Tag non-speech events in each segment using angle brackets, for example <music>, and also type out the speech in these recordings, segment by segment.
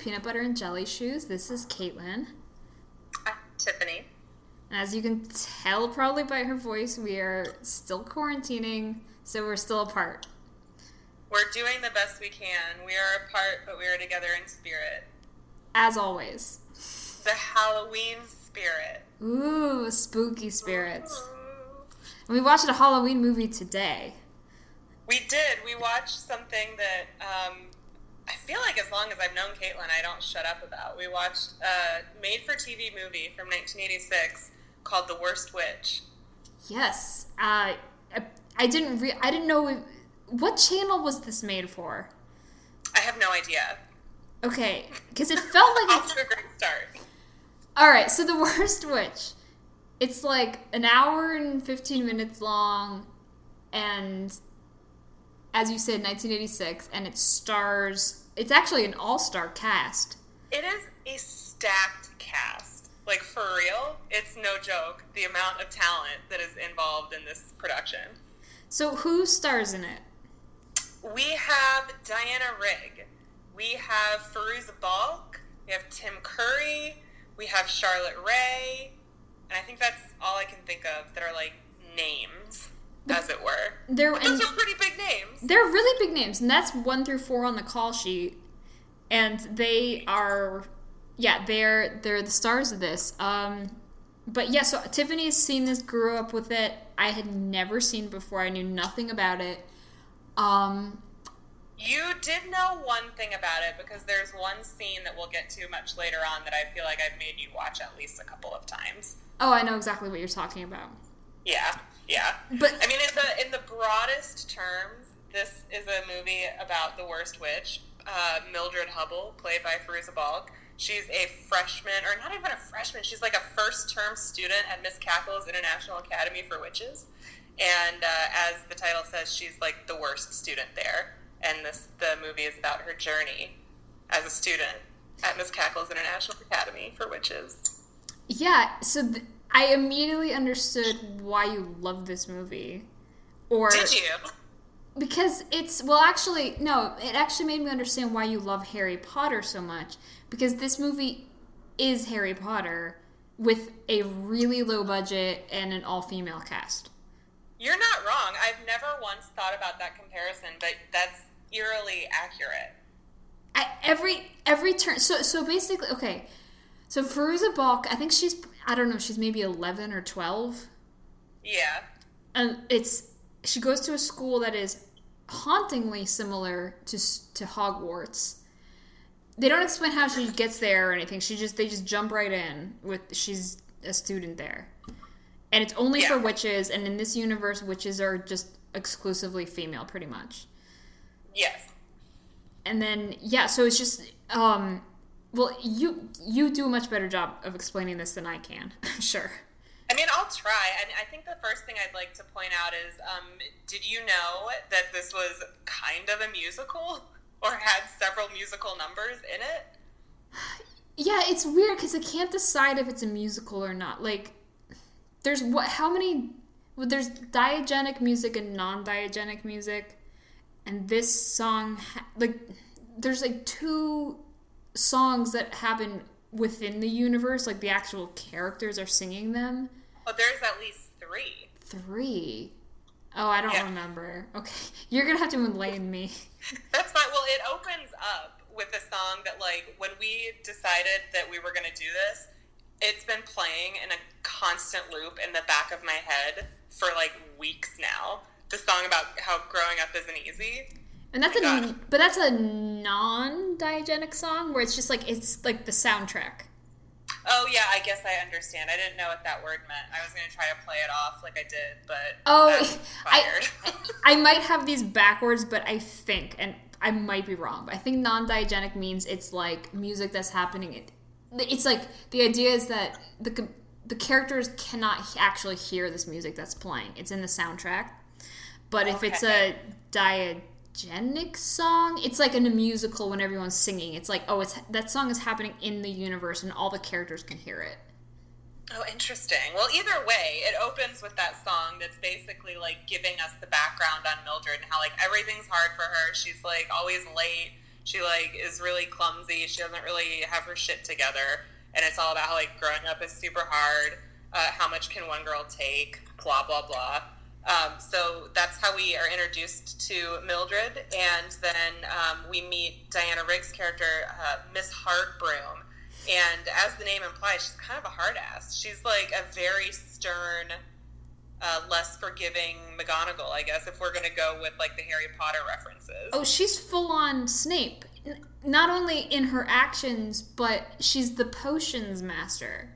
Peanut Butter and Jelly Shoes. This is Caitlin. I'm Tiffany. As you can tell, probably by her voice, we are still quarantining, so we're still apart. We're doing the best we can. We are apart, but we are together in spirit. As always. The Halloween spirit. Ooh, spooky spirits. And we watched a Halloween movie today. We did. We watched something that um, I feel like as long as I've known Caitlin, I don't shut up about. We watched a made for TV movie from 1986 called The Worst Witch. Yes. Uh, I, I didn't re- I didn't know what channel was this made for? I have no idea. Okay, because it felt like <laughs> Off to a great start. All right, so the worst witch. It's like an hour and 15 minutes long and as you said 1986 and it stars it's actually an all-star cast. It is a stacked cast. Like for real, it's no joke the amount of talent that is involved in this production. So who stars in it? We have Diana Rigg. We have Fairuza Balk. We have Tim Curry. We have Charlotte Rae. And I think that's all I can think of that are like names, as it were. They're But those are pretty big names. they're really big names, and that's one through four on the call sheet, and they are, yeah, they're they're the stars of this. Um, but yeah, so Tiffany's seen this, grew up with it. I had never seen before. I knew nothing about it. Um, You did know one thing about it because there's one scene that we'll get to much later on that I feel like I've made you watch at least a couple of times. oh, I know exactly what you're talking about. Yeah, yeah. But I mean, in the in the broadest terms, this is a movie about the worst witch, uh, Mildred Hubble, played by Fairuza Balk. She's a freshman, or not even a freshman. She's like a first term student at Miss Cackle's International Academy for Witches, and uh, as the title says, she's like the worst student there. And this the movie is about her journey as a student at Miss Cackle's International Academy for Witches. yeah, so th- I immediately understood why you love this movie, or Did you? because it's well, actually, no, it actually made me understand why you love Harry Potter so much because this movie is Harry Potter with a really low budget and an all female cast. You're not wrong. I've never once thought about that comparison, but that's eerily accurate. I, every every turn. So so basically, okay. So Fairuza Balk, I think she's I don't know, she's maybe eleven or twelve, Yeah. and it's she goes to a school that is hauntingly similar to to Hogwarts. They don't explain how she gets there or anything. She just they just jump right in with she's a student there, and it's only for witches. And in this universe, witches are just exclusively female, pretty much. Yes. and then yeah so it's just um well you you do a much better job of explaining this than i can <laughs> i'm sure I mean, I'll try. And I think the first thing I'd like to point out is um, did you know that this was kind of a musical <laughs> or had several musical numbers in it? <sighs> yeah it's weird because i can't decide if it's a musical or not like there's what how many well, there's diagenic music and non-diagenic music and this song ha- like there's like two songs that happen within the universe like the actual characters are singing them Well, there's at least three. Three. Oh, I don't Yeah. remember. Okay, <laughs> you're gonna have to enlighten me. <laughs> That's fine. Well, it opens up with a song that, like, when we decided that we were going to do this, it's been playing in a constant loop in the back of my head for like weeks now. The song about how growing up isn't easy. And that's a, Gosh. but that's a non-diegenic song where it's just like it's like the soundtrack. Oh yeah, I guess I understand. I didn't know what that word meant. I was going to try to play it off like I did, but Oh, <laughs> I. <laughs> I might have these backwards, but I think, and I might be wrong, but I think non-diegenic means it's like music that's happening. It, it's like the idea is that the the characters cannot actually hear this music that's playing. It's in the soundtrack. But if it's a diagenic song, it's like in a musical when everyone's singing. It's like, oh, it's that song is happening in the universe and all the characters can hear it. Oh, interesting. Well, either way, it opens with that song that's basically like giving us the background on Mildred and how like everything's hard for her. She's like always late. She like is really clumsy. She doesn't really have her shit together, and it's all about how like growing up is super hard. Uh, how much can one girl take? Blah blah blah. Um, so that's how we are introduced to Mildred, and then um, we meet Diana Rigg's character, uh, Miss Hardbroom. And as the name implies, she's kind of a hard ass. She's like a very stern, uh, less forgiving McGonagall, I guess, if we're going to go with like the Harry Potter references. Oh, she's full on Snape. Not only in her actions, but she's the potions master.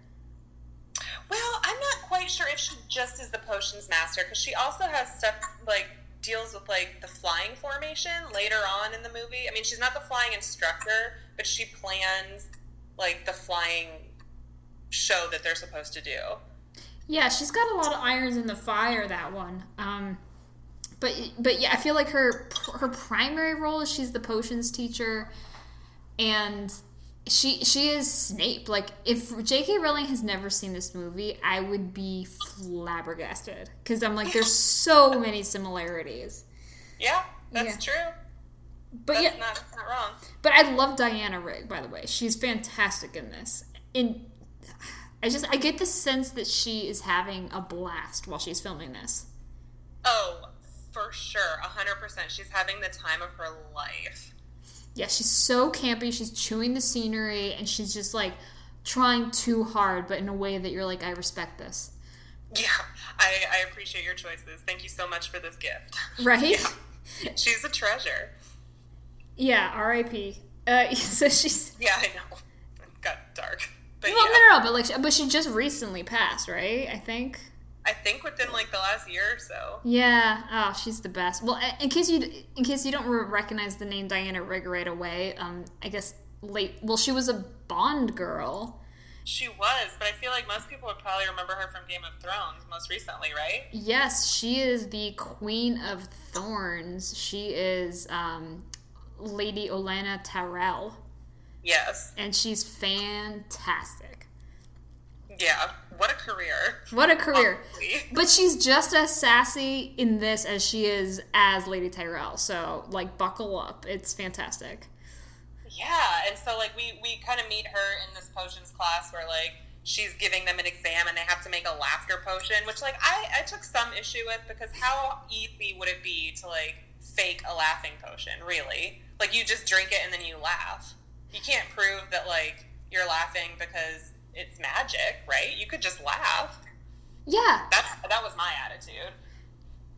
Well, I'm not quite sure if she just is the potions master because she also has stuff like deals with like the flying formation later on in the movie. I mean, she's not the flying instructor, but she plans like the flying show that they're supposed to do. Yeah, she's got a lot of irons in the fire. That one. Um, but but yeah, I feel like her her primary role is she's the potions teacher, and she she is Snape. Like if J.K. Rowling has never seen this movie, I would be flabbergasted because I'm like, there's <laughs> so many similarities. Yeah, that's Yeah. true. But That's yeah, not, that's not wrong. but I love Diana Rigg. By the way, she's fantastic in this. In I just I get the sense that she is having a blast while she's filming this. Oh, for sure, hundred percent. She's having the time of her life. Yeah, she's so campy. She's chewing the scenery and she's just like trying too hard, but in a way that you're like, I respect this. Yeah, I, I appreciate your choices. Thank you so much for this gift. Right? Yeah. She's a treasure. Yeah, R.I.P. Uh, <laughs> so she's Yeah, I know. It got dark. But well, yeah, no, no, no, but like, but she just recently passed, right? I think. I think within like the last year or so. Yeah. Oh, she's the best. Well, in case you in case you don't recognize the name Diana Rigg right away, um, I guess late. Well, she was a Bond girl. She was, but I feel like most people would probably remember her from Game of Thrones most recently, right? Yes, she is the Queen of Thorns. She is um, Lady Olenna Tyrell, Yes. and she's fantastic. Yeah. What a career. What a career! Honestly. But she's just as sassy in this as she is as Lady Tyrell. So, like, buckle up. It's fantastic. Yeah, and so like we we kind of meet her in this potions class where like she's giving them an exam and they have to make a laughter potion, which like I I took some issue with because how easy would it be to like fake a laughing potion? Really, like you just drink it and then you laugh. You can't prove that like you're laughing because it's magic, right? You could just laugh. Yeah, That's that was my attitude.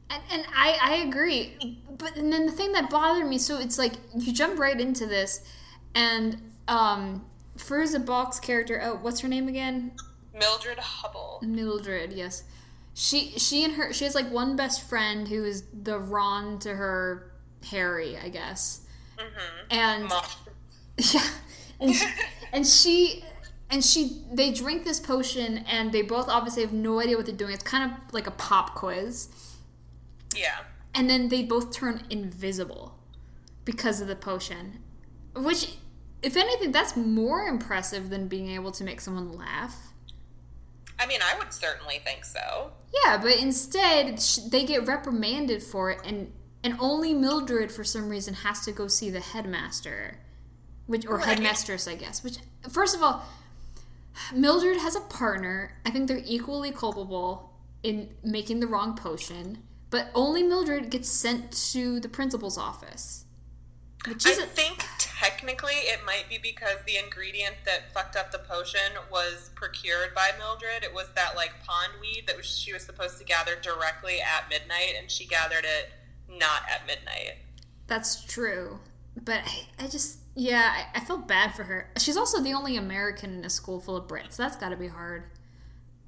And, and I, I agree. But and then the thing that bothered me, so it's like you jump right into this, and um, Fairuza Balk's character, oh, what's her name again? Mildred Hubble. Mildred, yes. She she and her she has like one best friend who is the Ron to her Harry, I guess. Mm-hmm. And Maud. <laughs> yeah, and she, and <laughs> she and she they drink this potion and they both obviously have no idea what they're doing. It's kind of like a pop quiz. Yeah. and then they both turn invisible because of the potion which if anything that's more impressive than being able to make someone laugh I mean, I would certainly think so. yeah but instead they get reprimanded for it and and only mildred for some reason has to go see the headmaster which or Right. headmistress i guess which first of all mildred has a partner i think they're equally culpable in making the wrong potion but only mildred gets sent to the principal's office which I is a, think technically it might be because the ingredient that fucked up the potion was procured by Mildred. It was that like pond weed that was, she was supposed to gather directly at midnight, and she gathered it not at midnight. That's true. But I, I just, yeah, I, I felt bad for her. She's also the only American in a school full of Brits. That's got to be hard.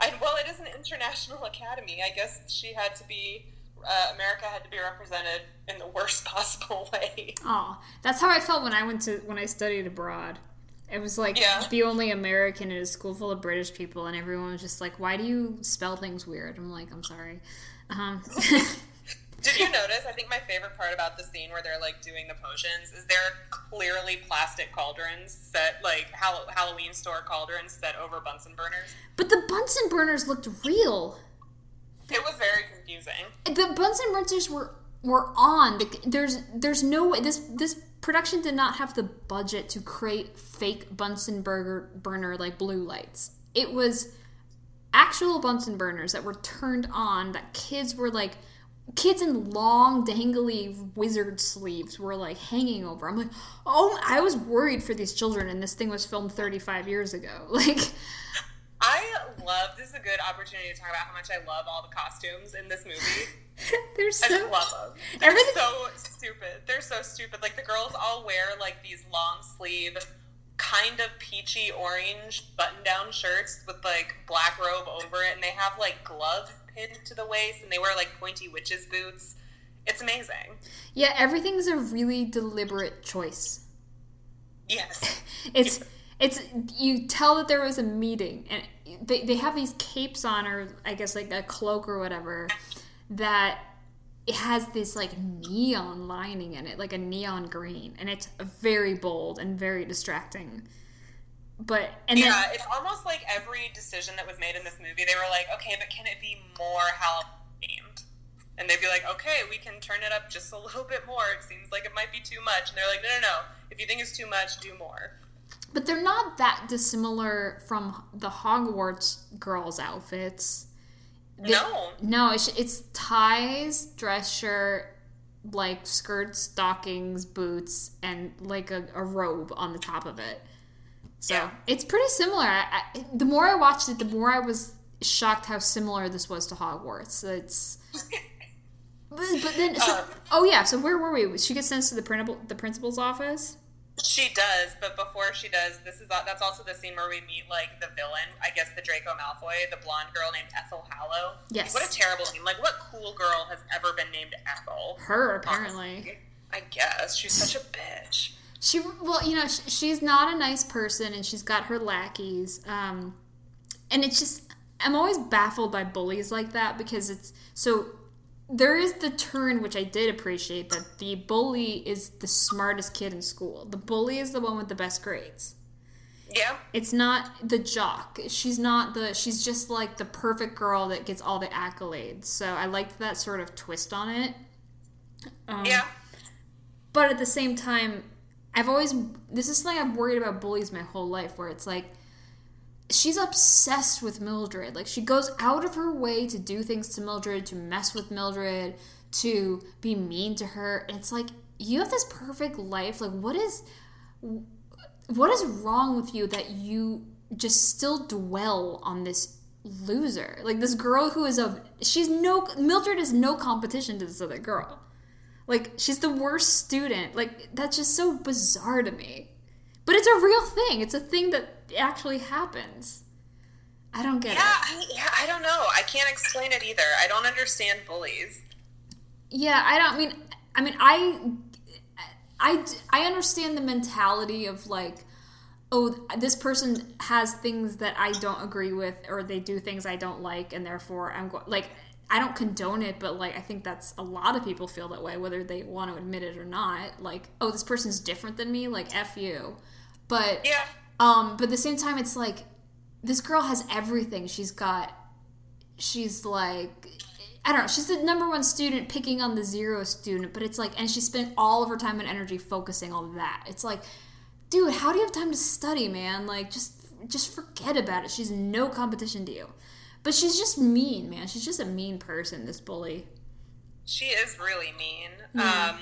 I, well, it is an international <laughs> academy. I guess she had to be. Uh, America had to be represented in the worst <laughs> possible way. Oh, that's how I felt when I went to when I studied abroad. It was like Yeah. the only American in a school full of British people, and everyone was just like, "Why do you spell things weird?" I'm like, "I'm sorry." Um, <laughs> Did you notice? I think my favorite part about the scene where they're like doing the potions is there are clearly plastic cauldrons set like Hall- Halloween store cauldrons set over Bunsen burners. but the Bunsen burners looked real. It was very confusing. The Bunsen burners were were on. There's there's no way this this production did not have the budget to create fake Bunsen burger burner like blue lights. It was actual Bunsen burners that were turned on that kids were like kids in long dangly wizard sleeves were like hanging over. I'm like, "Oh, I was worried for these children and this thing was filmed 35 years ago." <laughs> Like I love this is a good opportunity to talk about how much I love all the costumes in this movie. <laughs> they're so I just love them. They're <laughs> Everything- so stupid. They're so stupid. Like the girls all wear like these long sleeve, kind of peachy orange button down shirts with like black robe over it, and they have like gloves pinned to the waist, and they wear like pointy witches boots. It's amazing. Yeah, everything's a really deliberate choice. Yes. <laughs> It's it's you tell that there was a meeting and they, they have these capes on or I guess like a cloak or whatever that it has this like neon lining in it, like a neon green, and it's very bold and very distracting. But and then yeah, it's almost like every decision that was made in this movie, they were like, okay, but can it be more Halloween themed? And they'd be like, okay, we can turn it up just a little bit more. It seems like it might be too much. And they're like, no, no, no. If you think it's too much, do more. But they're not that dissimilar from the Hogwarts girls' outfits. They- No. No, it's, it's ties, dress shirt, like skirts, stockings, boots, and like a, a robe on the top of it. So Yeah. it's pretty similar. I, I, the more I watched it, the more I was shocked how similar this was to Hogwarts. It's. <laughs> But, but then, so, Um, oh yeah. So where were we? She gets sent to the principal, the principal's office. She does, but before she does, this is that's also the scene where we meet like the villain. I guess the Draco Malfoy, the blonde girl named Ethel Hallow. Yes. What a terrible name! Like, what cool girl has ever been named Ethel? Her apparently. Honestly. I guess she's such a bitch. She well, you know, sh- she's not a nice person, and she's got her lackeys. Um, and it's just I'm always baffled by bullies like that because it's so there is the turn which I did appreciate that the bully is the smartest kid in school. The bully is the one with the best grades. Yeah. It's not the jock. She's not the. She's just like the perfect girl that gets all the accolades. So I liked that sort of twist on it. Um, Yeah. but at the same time i've always this is something i've worried about bullies my whole life where it's like she's obsessed with mildred. Like she goes out of her way to do things to mildred to mess with mildred to be mean to her. And it's like you have this perfect life. Like what is what is wrong with you that you just still dwell on this loser? Like this girl who is a she's no mildred is no competition to this other girl like she's the worst student. Like that's just so bizarre to me. But it's a real thing. It's a thing that actually happens. I don't get Yeah, it. I, yeah, I don't know. I can't explain it either. I don't understand bullies. Yeah, I don't mean I mean I I I understand the mentality of like oh this person has things that I don't agree with or they do things I don't like and therefore I'm going like I don't condone it, but like I think that's a lot of people feel that way, whether they want to admit it or not. Like, oh, this person's different than me, like f you. But Yeah. um, but at the same time, it's like this girl has everything. She's got, she's like, I don't know. She's the number one student, picking on the zero student. But it's like, and she spent all of her time and energy focusing on that. It's like, dude, how do you have time to study, man? Like, just just forget about it. She's no competition to you. But she's just mean, man. She's just a mean person. This bully. She is really mean. Yeah. Um,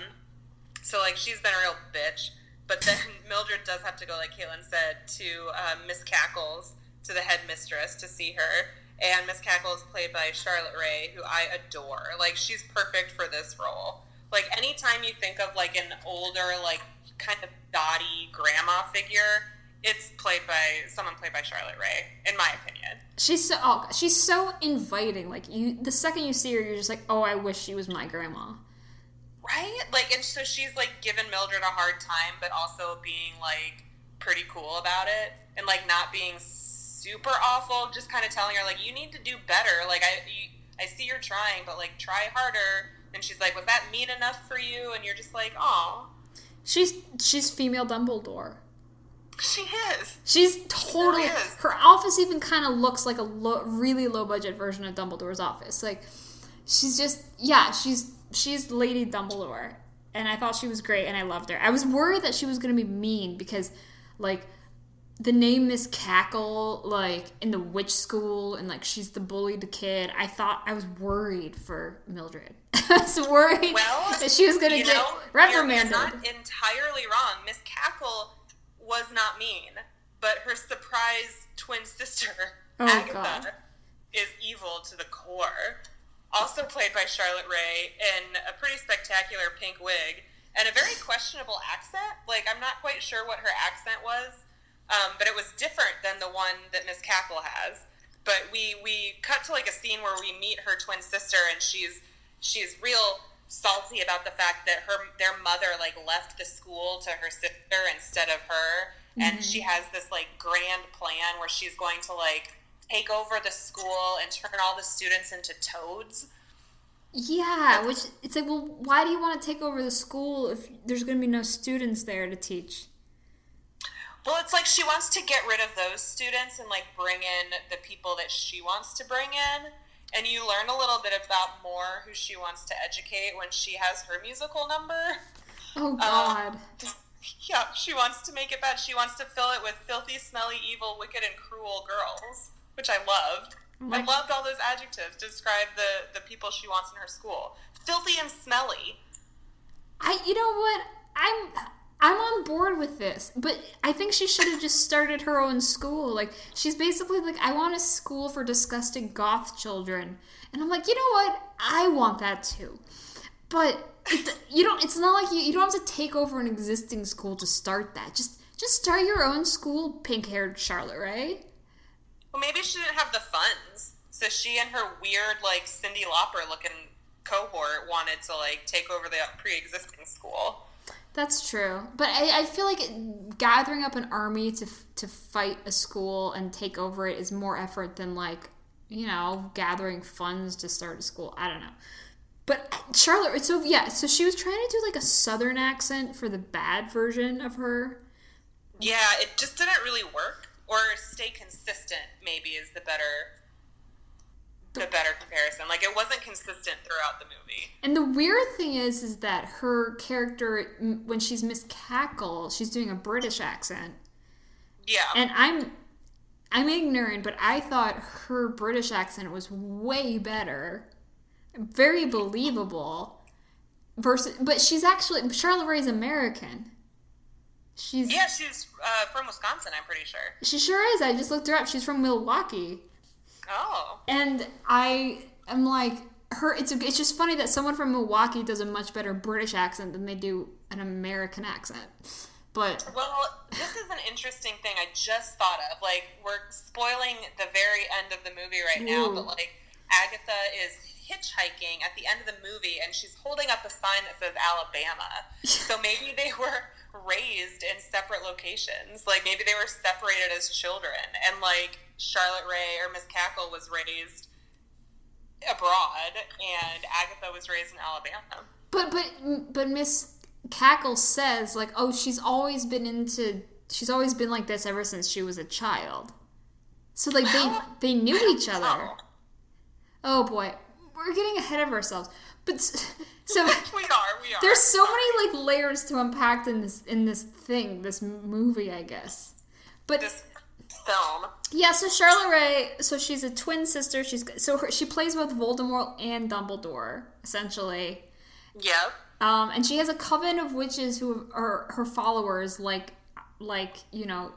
so like she's been a real bitch. But then <laughs> Mildred does have to go, like Caitlin said, to um, Miss Cackles, to the headmistress, to see her. And Miss Cackles, played by Charlotte Rae, who I adore. Like she's perfect for this role. Like anytime you think of like an older, like kind of dotty grandma figure, it's played by someone played by Charlotte Rae, in my opinion. She's so oh, she's so inviting. Like you, the second you see her, you're just like, oh, I wish she was my grandma. Right? Like, and so she's like giving Mildred a hard time, but also being like pretty cool about it and like not being super awful, just kind of telling her, like, you need to do better. Like, I, you, I see you're trying, but like, try harder. And she's like, was that mean enough for you? And you're just like, oh, She's she's female Dumbledore. She is. She's totally really is. her office even kind of looks like a lo- really low budget version of Dumbledore's office. Like she's just yeah, she's she's Lady Dumbledore. and I thought she was great, and I loved her. I was worried that she was going to be mean because, like, the name Miss Cackle, like in the witch school, and like she's the bullied kid. I thought I was worried for Mildred. <laughs> I was worried Well, that she was going to get know, reprimanded. You're not entirely wrong. Miss Cackle was not mean, but her surprise twin sister, Oh, Agatha, God. is evil to the core. Also played by Charlotte Rae in a pretty spectacular pink wig and a very questionable accent. Like, I'm not quite sure what her accent was, um, but it was different than the one that Miss Cackle has. But we we cut to like a scene where we meet her twin sister, and she's she's real salty about the fact that her their mother like left the school to her sister instead of her, and mm-hmm. she has this like grand plan where she's going to like take over the school and turn all the students into toads. Yeah, which it's like, well, why do you want to take over the school if there's going to be no students there to teach? Well, it's like she wants to get rid of those students and like bring in the people that she wants to bring in. And you learn a little bit about more who she wants to educate when she has her musical number. Oh um, God. Yeah, she wants to make it bad. She wants to fill it with filthy, smelly, evil, wicked, and cruel girls, which I loved. Oh I loved all those adjectives to describe the, the people she wants in her school. Filthy and smelly. I, you know what? I'm, I'm on board with this, but I think she should have just started her own school. Like she's basically like, I want a school for disgusting goth children, and I'm like, you know what? I want that too, but you don't. It's not like you. You don't have to take over an existing school to start that. Just, just start your own school. Pink-haired Charlotte, right? Well, maybe she didn't have the funds, so she and her weird, like Cyndi Lauper looking cohort wanted to like take over the pre-existing school. That's true, but I, I feel like it, gathering up an army to to fight a school and take over it is more effort than like you know gathering funds to start a school. I don't know, but uh, Charlotte. So yeah, so she was trying to do like a southern accent for the bad version of her. Yeah, it just didn't really work, or stay consistent. Maybe is the better the better comparison. Like it wasn't consistent throughout the movie. And the weird thing is, is that her character, when she's Miss Cackle, she's doing a British accent. Yeah, And I'm I'm ignorant, but I thought her British accent was way better. Very believable. Versus but she's actually Charlotte Rae's American. She's yeah, she's uh, from Wisconsin. I'm pretty sure. she sure is. I just looked her up. She's from Milwaukee. Oh, And I am like her it's it's just funny that someone from Milwaukee does a much better British accent than they do an American accent. But Well, this is an interesting thing I just thought of. Like, we're spoiling the very end of the movie right now, Ooh. but like, Agatha is hitchhiking at the end of the movie and she's holding up a sign that says Alabama. so <laughs> maybe they were raised in separate locations. Like, maybe they were separated as children. And like, Charlotte Rae or Miss Cackle was raised abroad and Agatha was raised in Alabama. But but but Miss Cackle says like, oh, she's always been into. She's always been like this ever since she was a child. So like they they knew each other. Oh, Oh boy, we're getting ahead of ourselves. But <laughs> so <laughs> we are, we are. there's so many like layers to unpack in this in this thing, this movie, I guess. But this film. yeah, so Charlotte Rae, so she's a twin sister. She's so her, she plays both Voldemort and Dumbledore essentially. Yep. Um, and she has a coven of witches who are her followers, like, like you know,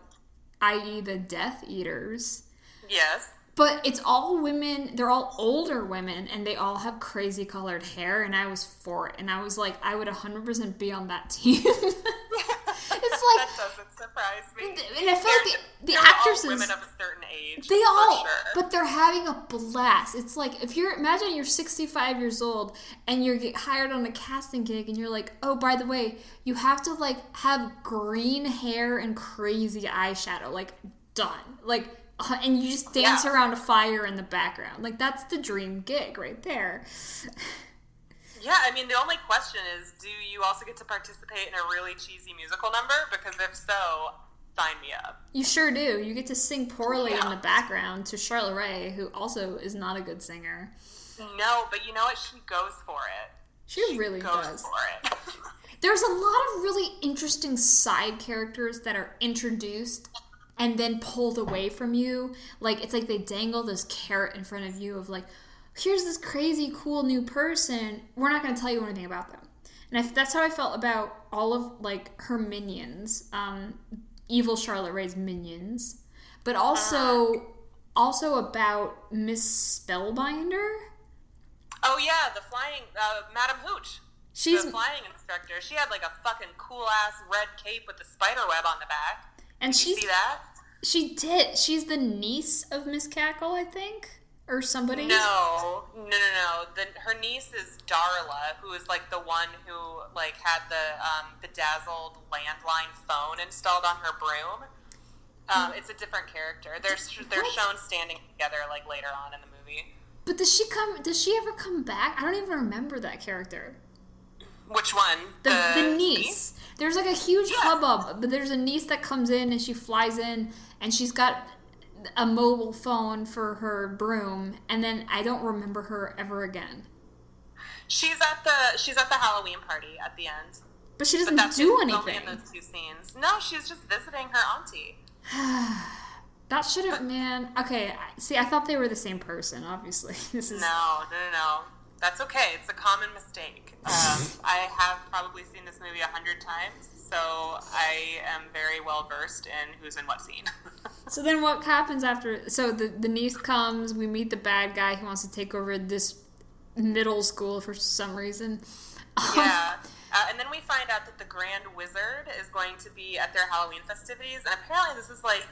i.e. the Death Eaters. Yes. But it's all women. They're all older women, and they all have crazy colored hair. And I was for it, and I was like, I would 100% be on that <laughs> team. <laughs> it's like that doesn't surprise me. and I feel like They're- the, the actresses all women of a certain age. they all sure. but they're having a blast it's like if you're imagine you're 65 years old and you get hired on a casting gig and you're like oh by the way you have to like have green hair and crazy eyeshadow like done like uh, and you just dance Yeah. around a fire in the background like that's the dream gig right there yeah, I mean, the only question is, do you also get to participate in a really cheesy musical number? Because if so, sign me up. you sure do you get to sing poorly in the background to charlotte rae who also is not a good singer No, but you know what? She goes for it. she really Goes does for it. there's a lot of really interesting side characters that are introduced and then pulled away from you. Like it's like they dangle this carrot in front of you of like, here's this crazy cool new person. We're not going to tell you anything about them. And I, that's how I felt about all of like her minions, um, evil Charlotte Rae's minions, but also also about Miss Spellbinder. Oh yeah, the flying uh, Madam Hooch. She's the flying instructor. She had like a fucking cool ass red cape with the spider web on the back. and Did you she's see that? She did. She's the niece of Miss Cackle, I think, or somebody. No, no, no, no. The, her niece is Darla, who is like the one who like had the um, bedazzled landline phone installed on her broom. Um, it's a different character. They're they're What? shown standing together like later on in the movie. But does she come? Does she ever come back? I don't even remember that character. Which one? The, the, niece. There's like a huge Yeah. hubbub, but there's a niece that comes in and she flies in and she's got a mobile phone for her broom, and then I don't remember her ever again. She's at the she's at the Halloween party at the end. But she doesn't that's do anything. in those two scenes. No, she's just visiting her auntie. <sighs> That should have, man. Okay, see, I thought they were the same person. Obviously, <laughs> this is No, no, no, no. That's okay. It's a common mistake. Um, I have probably seen this movie a hundred times, so I am very well versed in who's in what scene. <laughs> So then what happens after so the the niece comes, we meet the bad guy who wants to take over this middle school for some reason. yeah. Uh, and then we find out that the Grand Wizard is going to be at their Halloween festivities, and apparently this is like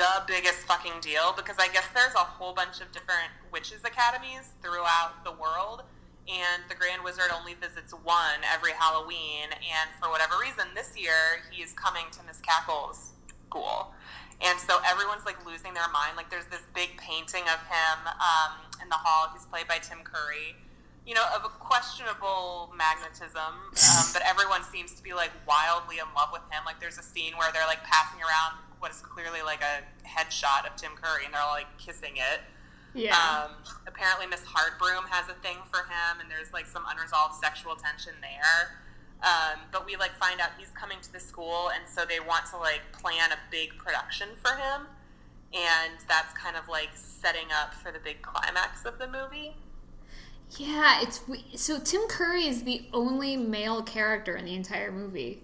the biggest fucking deal because I guess there's a whole bunch of different witches academies throughout the world, and the Grand Wizard only visits one every Halloween, and for whatever reason, this year he's coming to Miss Cackle's school. And so everyone's like losing their mind. Like there's this big painting of him um, in the hall. He's played by Tim Curry you know, of a questionable magnetism, um, <laughs> but everyone seems to be like wildly in love with him. Like, there's a scene where they're like passing around what is clearly like a headshot of Tim Curry, and they're all like kissing it. Yeah. Um, apparently, Miss Hardbroom has a thing for him, and there's like some unresolved sexual tension there. Um, but we like find out he's coming to the school, and so they want to like plan a big production for him, and that's kind of like setting up for the big climax of the movie. yeah, it's we- so Tim Curry is the only male character in the entire movie.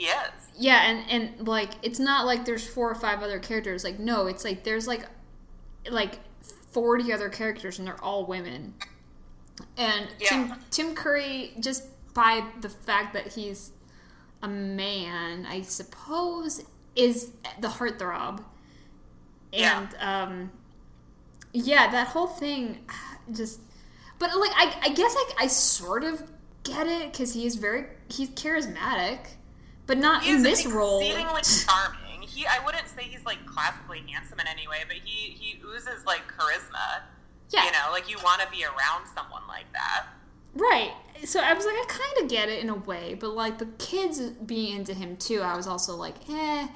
He is. Yeah, and and like it's not like there's four or five other characters. Like no, it's like there's like like 40 other characters and they're all women. And Tim, Yeah. Tim Curry just by the fact that he's a man, I suppose is the heartthrob. Yeah. And um yeah, that whole thing <sighs> just but like I I guess I I sort of get it cuz he is very he's charismatic, but not in this role. He's exceedingly charming. He, I wouldn't say he's like classically handsome in any way, but he he oozes like charisma. Yeah. You know, like you want to be around someone like that. Right. So I was like, I kind of get it in a way, but like the kids being into him too, I was also like, eh,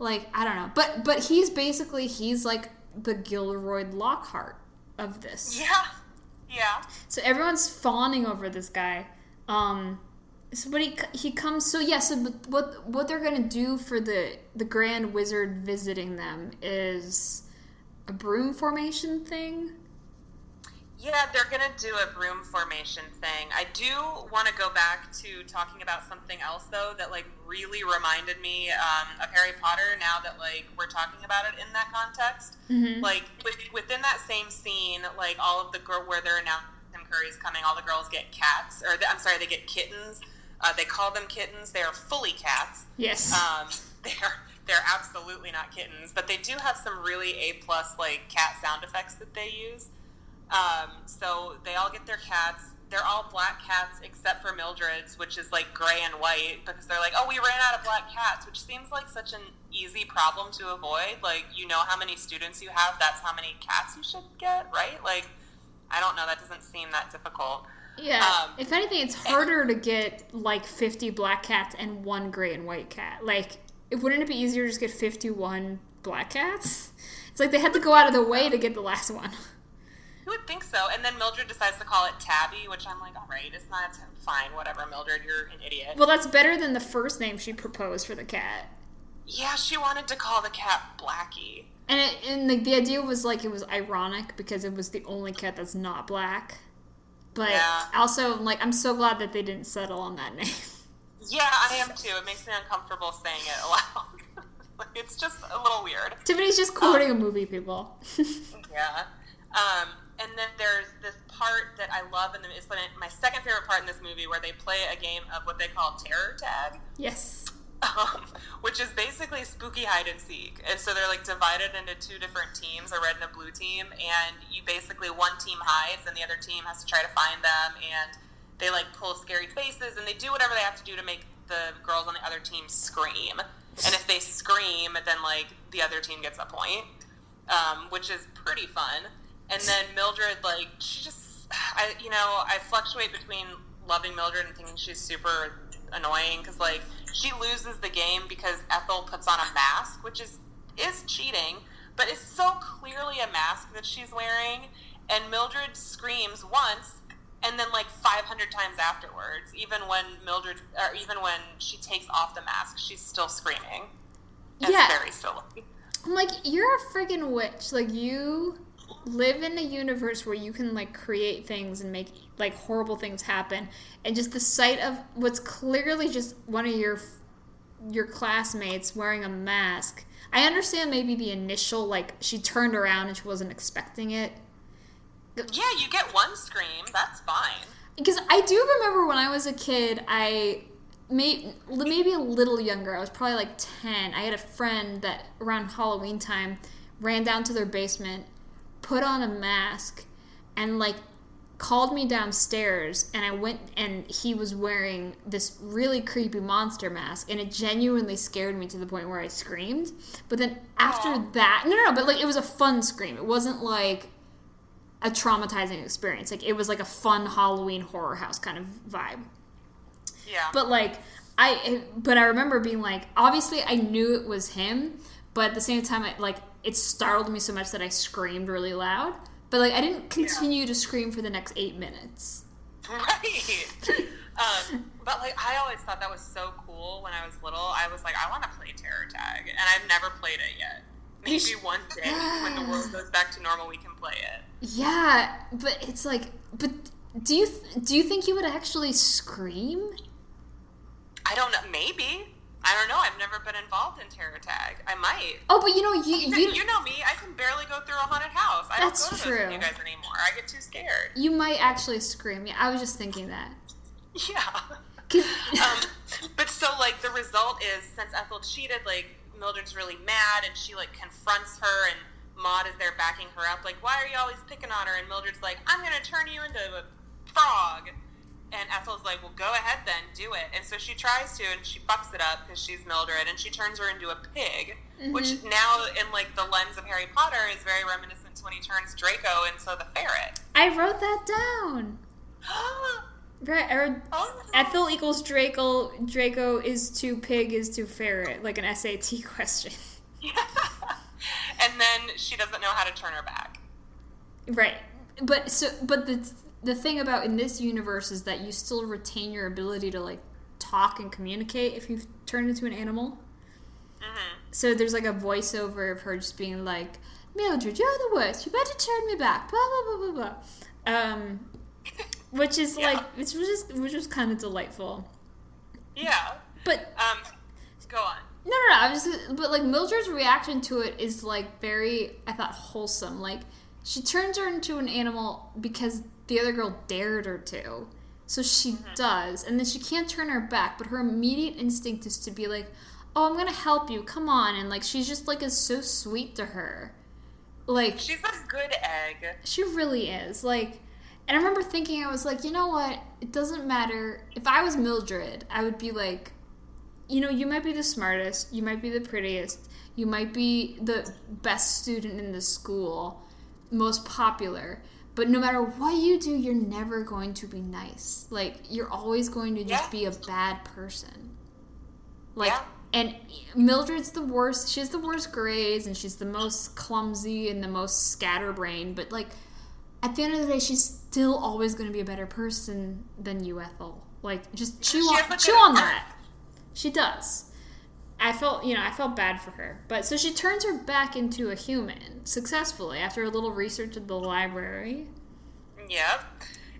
like I don't know. But but he's basically he's like the Gilroy Lockhart of this. Yeah. Yeah. So everyone's fawning over this guy. Um, so but he he comes. So yeah. So what what they're gonna do for the the Grand Wizard visiting them is a broom formation thing. Yeah, they're gonna do a broom formation thing. I do want to go back to talking about something else though that like really reminded me um, of Harry Potter. Now that like we're talking about it in that context, Mhm. like with, within that same scene, like all of the girl where they're now Tim Curry's coming, all the girls get cats, or the, I'm sorry, they get kittens. Uh, they call them kittens. They are fully cats. Yes. Um, <laughs> they're they're absolutely not kittens, but they do have some really a plus like cat sound effects that they use. Um, so they all get their cats. They're all black cats except for Mildred's, which is like gray and white because they're like, oh, we ran out of black cats, which seems like such an easy problem to avoid. Like, you know how many students you have, that's how many cats you should get, right? Like, I don't know, that doesn't seem that difficult. Yeah. Um, if anything, it's harder to get like 50 black cats and one gray and white cat. Like, it, wouldn't it be easier to just get 51 black cats? It's like they had to go out of the way to get the last one. who would think so? And then Mildred decides to call it Tabby, which I'm like, all right, it's not fine, whatever, Mildred, you're an idiot. Well, that's better than the first name she proposed for the cat. yeah, she wanted to call the cat Blackie. And it, and like the idea was like it was ironic because it was the only cat that's not black. But Yeah. also like I'm so glad that they didn't settle on that <laughs> name. Yeah, I am too. It makes me uncomfortable saying it aloud. <laughs> Like, it's just a little weird. Tiffany's just quoting a movie, people. <laughs> Yeah. Um, and then there's this part that I love, and it's my second favorite part in this movie, where they play a game of what they call terror tag, yes. <laughs> which is basically spooky hide and seek. And so they're like divided into two different teams, a red and a blue team, and you basically one team hides, and the other team has to try to find them, and they like pull scary faces, and they do whatever they have to do to make the girls on the other team scream. And if they scream, then like the other team gets a point um, which is pretty fun. And then Mildred, like, she just, I, you know, I fluctuate between loving Mildred and thinking she's super annoying because, like, she loses the game because Ethel puts on a mask, which is is cheating, but it's so clearly a mask that she's wearing. And Mildred screams once, and then like 500 times afterwards. Even when Mildred, or even when she takes off the mask, she's still screaming. It's Yeah. very silly. I'm like, you're a freaking witch. Like, you live in a universe where you can, like, create things and make, like, horrible things happen. And just the sight of what's clearly just one of your your classmates wearing a mask. I understand maybe the initial, like, she turned around and she wasn't expecting it. Yeah, you get one scream. That's fine. Because I do remember when I was a kid, I may, maybe a little younger. I was probably like ten. I had a friend that around Halloween time ran down to their basement, put on a mask, and like called me downstairs. And I went, and he was wearing this really creepy monster mask, and it genuinely scared me to the point where I screamed. But then after Aw. that, no, no, no, but like it was a fun scream. It wasn't like a traumatizing experience. Like it was like a fun Halloween horror house kind of vibe. Yeah. But like I but I remember being like obviously I knew it was him, but at the same time I like it startled me so much that I screamed really loud. But like I didn't continue to scream for the next 8 minutes. right. <laughs> um, but like, I always thought that was so cool when I was little. I was like, I want to play terror tag, and I've never played it yet. Maybe one day when the world goes back to normal, we can play it. Yeah, but it's like but do you do you think you would actually scream? I don't know. Maybe. I don't know. I've never been involved in terror tag. I might. Oh, but you know you You, you, know me. I can barely go through a haunted house. I That's don't go to those with true. you guys anymore. I get too scared. you might actually scream. Yeah, I was just thinking that. <laughs> Yeah. <laughs> um, but so like the result is since Ethel cheated, like Mildred's really mad and she like confronts her and Maud is there backing her up, like, why are you always picking on her? And Mildred's like, I'm gonna turn you into a frog. And Ethel's like, well, go ahead then, do it. And so she tries to, and she fucks it up because she's Mildred, and she turns her into a pig, mm-hmm. which now, in like the lens of Harry Potter, is very reminiscent to when he turns Draco into the ferret. I wrote that down. <gasps> Right, I wrote Oh. Ethel equals Draco. Draco is to pig is to ferret, like an SAT <laughs> question. <laughs> and then she doesn't know how to turn her back. Right, but so but the the thing about in this universe is that you still retain your ability to like talk and communicate if you've turned into an animal. hmm So there's like a voiceover of her just being like, "Mildred, you're the worst. You better turn me back." Blah blah blah blah blah. Um, <laughs> which is Yeah. like which was just which was kind of delightful. Yeah. But Um, go on. No, no, no. I was just, but like Mildred's reaction to it is like very, I thought, wholesome. Like she turns her into an animal because the other girl dared her to, so she mm-hmm. does, and then she can't turn her back. But her immediate instinct is to be like, "Oh, I'm gonna help you. Come on!" And like she's just like is so sweet to her. Like She's a good egg. she really is. Like, and I remember thinking, I was like, you know what? It doesn't matter. If I was Mildred, I would be like, you know, you might be the smartest, you might be the prettiest, you might be the best student in the school, most popular. But no matter what you do, you're never going to be nice. Like, you're always going to just Yeah. be a bad person. Like, Yeah. and Mildred's the worst. She has the worst grades, and she's the most clumsy and the most scatterbrained. But like, at the end of the day, she's still always going to be a better person than you, Ethel. Like, just chew She on, chew on that. She does. I felt, you know, I felt bad for her. But so she turns her back into a human successfully after a little research at the library. Yep.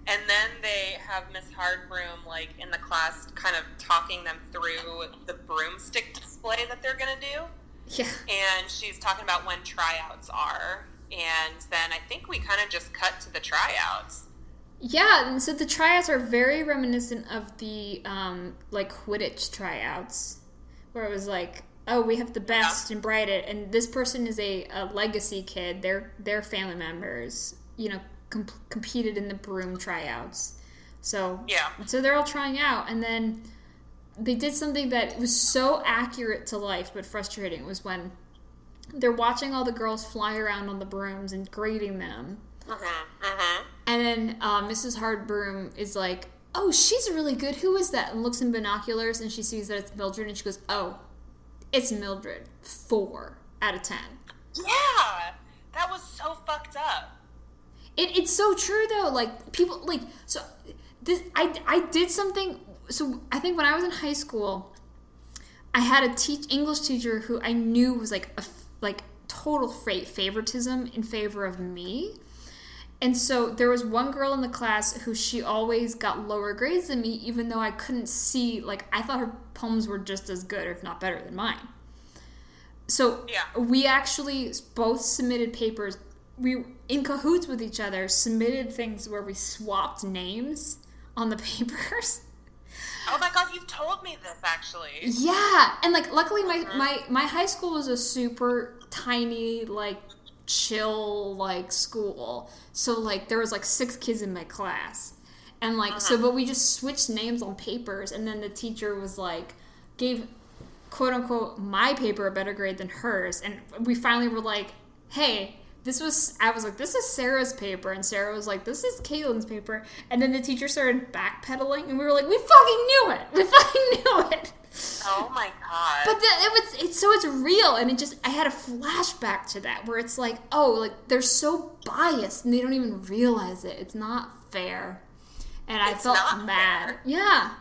And then they have Miss Hardbroom like in the class, kind of talking them through the broomstick display that they're gonna do. Yeah. And she's talking about when tryouts are. And then I think we kind of just cut to the tryouts. Yeah, and so the tryouts are very reminiscent of the um, like Quidditch tryouts, where it was like, oh, we have the best and brightest, and this person is a, a legacy kid. They're they're family members, you know, com- competed in the broom tryouts. So Yeah. so they're all trying out, and then they did something that was so accurate to life but frustrating. It was when they're watching all the girls fly around on the brooms and grading them. Mm-hmm. Mm-hmm. And then uh, Mrs. Hardbroom is like, "Oh, she's really good. Who is that?" And looks in binoculars, and she sees that it's Mildred, and she goes, "Oh, it's Mildred. Four out of ten. Yeah. That was so fucked up. It, it's so true though. Like people like so. This I I did something. So I think when I was in high school, I had a teach English teacher who I knew was like a like total favoritism in favor of me. And so there was one girl in the class who she always got lower grades than me, even though I couldn't see, like, I thought her poems were just as good, if not better than mine. So Yeah. we actually both submitted papers. We, in cahoots with each other, submitted things where we swapped names on the <laughs> papers. Oh my god, you've told me this actually. Yeah, and like luckily my mm-hmm. my my high school was a super tiny like chill like school. So like there was like six kids in my class. And like so uh-huh. but we just switched names on papers and then the teacher was like gave quote unquote my paper a better grade than hers and we finally were like, "Hey, this was I was like, this is Sarah's paper, and Sarah was like, this is Caitlin's paper, and then the teacher started backpedaling, and we were like, we fucking knew it, we <laughs> fucking knew it. Oh my god. But the, it was it's so it's real, and it just I had a flashback to that where it's like, oh, like they're so biased and they don't even realize it. It's not fair, and I It's felt not mad. fair. Yeah,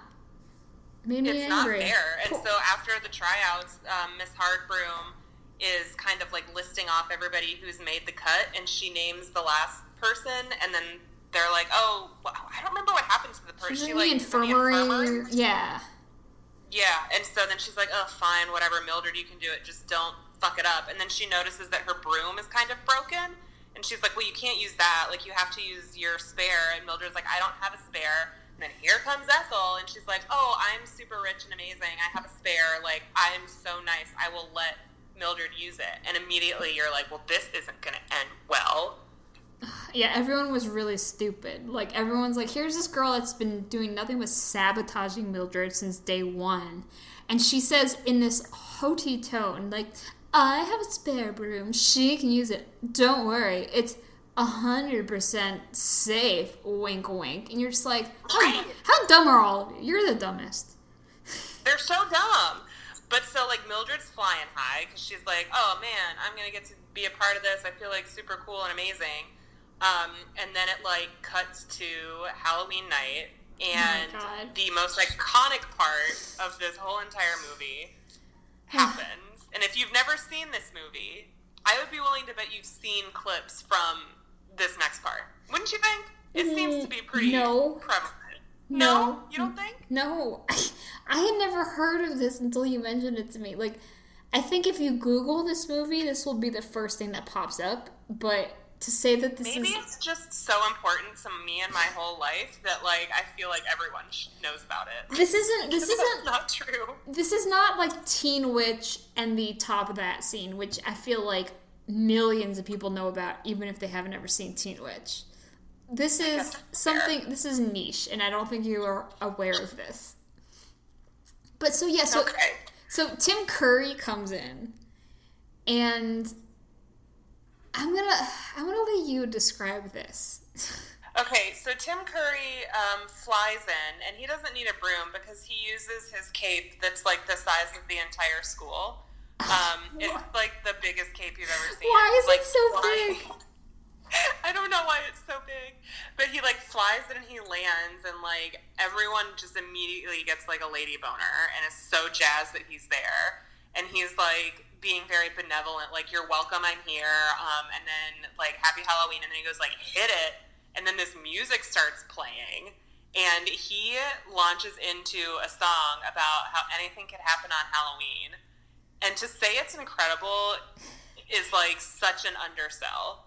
made me it's not angry. fair. And so after the tryouts, um, Miss Hardbroom is kind of like listing off everybody who's made the cut, and she names the last person, and then they're like, "Oh, I don't remember what happened to the person." She's She in like the infirmary. Yeah. Yeah, and so then she's like, "Oh, fine, whatever, Mildred, you can do it. Just don't fuck it up." And then she notices that her broom is kind of broken, and she's like, "Well, you can't use that. Like, you have to use your spare." And Mildred's like, "I don't have a spare." And then here comes Ethel, and she's like, "Oh, I'm super rich and amazing. I have a spare. Like, I'm so nice. I will let Mildred use it." And immediately you're like, "Well, this isn't going to end well." <sighs> Yeah, everyone was really stupid. Like everyone's like, here's this girl that's been doing nothing but sabotaging Mildred since day one, and she says in this haughty tone, like, "I have a spare broom. She can use it. Don't worry. It's a hundred percent safe." Wink, wink. And you're just like, how, Right. how dumb are all of you? You're the dumbest. They're so dumb. But so like Mildred's flying high because she's like, oh man, I'm gonna get to be a part of this. I feel like super cool and amazing. Um, and then it like cuts to Halloween night, and God. the most iconic part of this whole entire movie <sighs> happens. and if you've never seen this movie, I would be willing to bet you've seen clips from this next part. Wouldn't you think? It seems to be pretty No. prevalent. No. you don't think? No, <laughs> I had never heard of this until you mentioned it to me. Like, I think if you Google this movie, this will be the first thing that pops up. But to say that this Maybe is it's just so important to me and my whole life that like I feel like everyone knows about it. this isn't <laughs> this isn't not true. this is not like Teen Witch and the top of that scene, which I feel like millions of people know about, even if they haven't ever seen Teen Witch. This is <laughs> something. This is niche, and I don't think you are aware of this. But so yeah, so Okay. So Tim Curry comes in, and I'm gonna I'm gonna let you describe this. <laughs> Okay, so Tim Curry um, flies in, and he doesn't need a broom because he uses his cape that's like the size of the entire school. Um, <laughs> it's like the biggest cape you've ever seen. Why is it so flying- big? <laughs> I don't know why it's so big. but he like flies it and he lands and like everyone just immediately gets like a lady boner and is so jazzed that he's there and he's like being very benevolent like you're welcome i'm here um, and then like happy halloween and then he goes like hit it and then this music starts playing and he launches into a song about how anything could happen on halloween and to say it's incredible is like such an undersell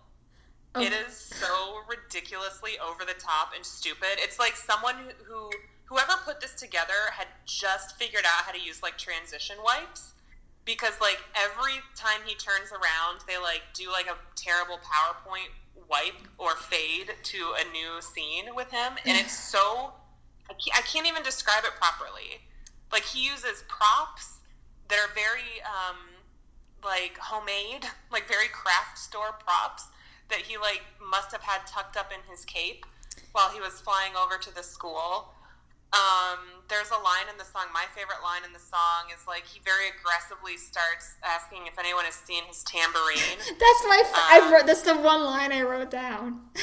Oh. it is so ridiculously over the top and stupid. It's like someone who whoever put this together had just figured out how to use like transition wipes because like every time he turns around, they like do like a terrible PowerPoint wipe or fade to a new scene with him, and it's <sighs> so I can't, I can't even describe it properly. Like he uses props that are very um, like homemade, <laughs> like very craft store props that he like must have had tucked up in his cape while he was flying over to the school. Um, there's a line in the song. My favorite line in the song is like he very aggressively starts asking if anyone has seen his tambourine. <laughs> That's my. F- Um, I wrote. That's the one line I wrote down. <laughs>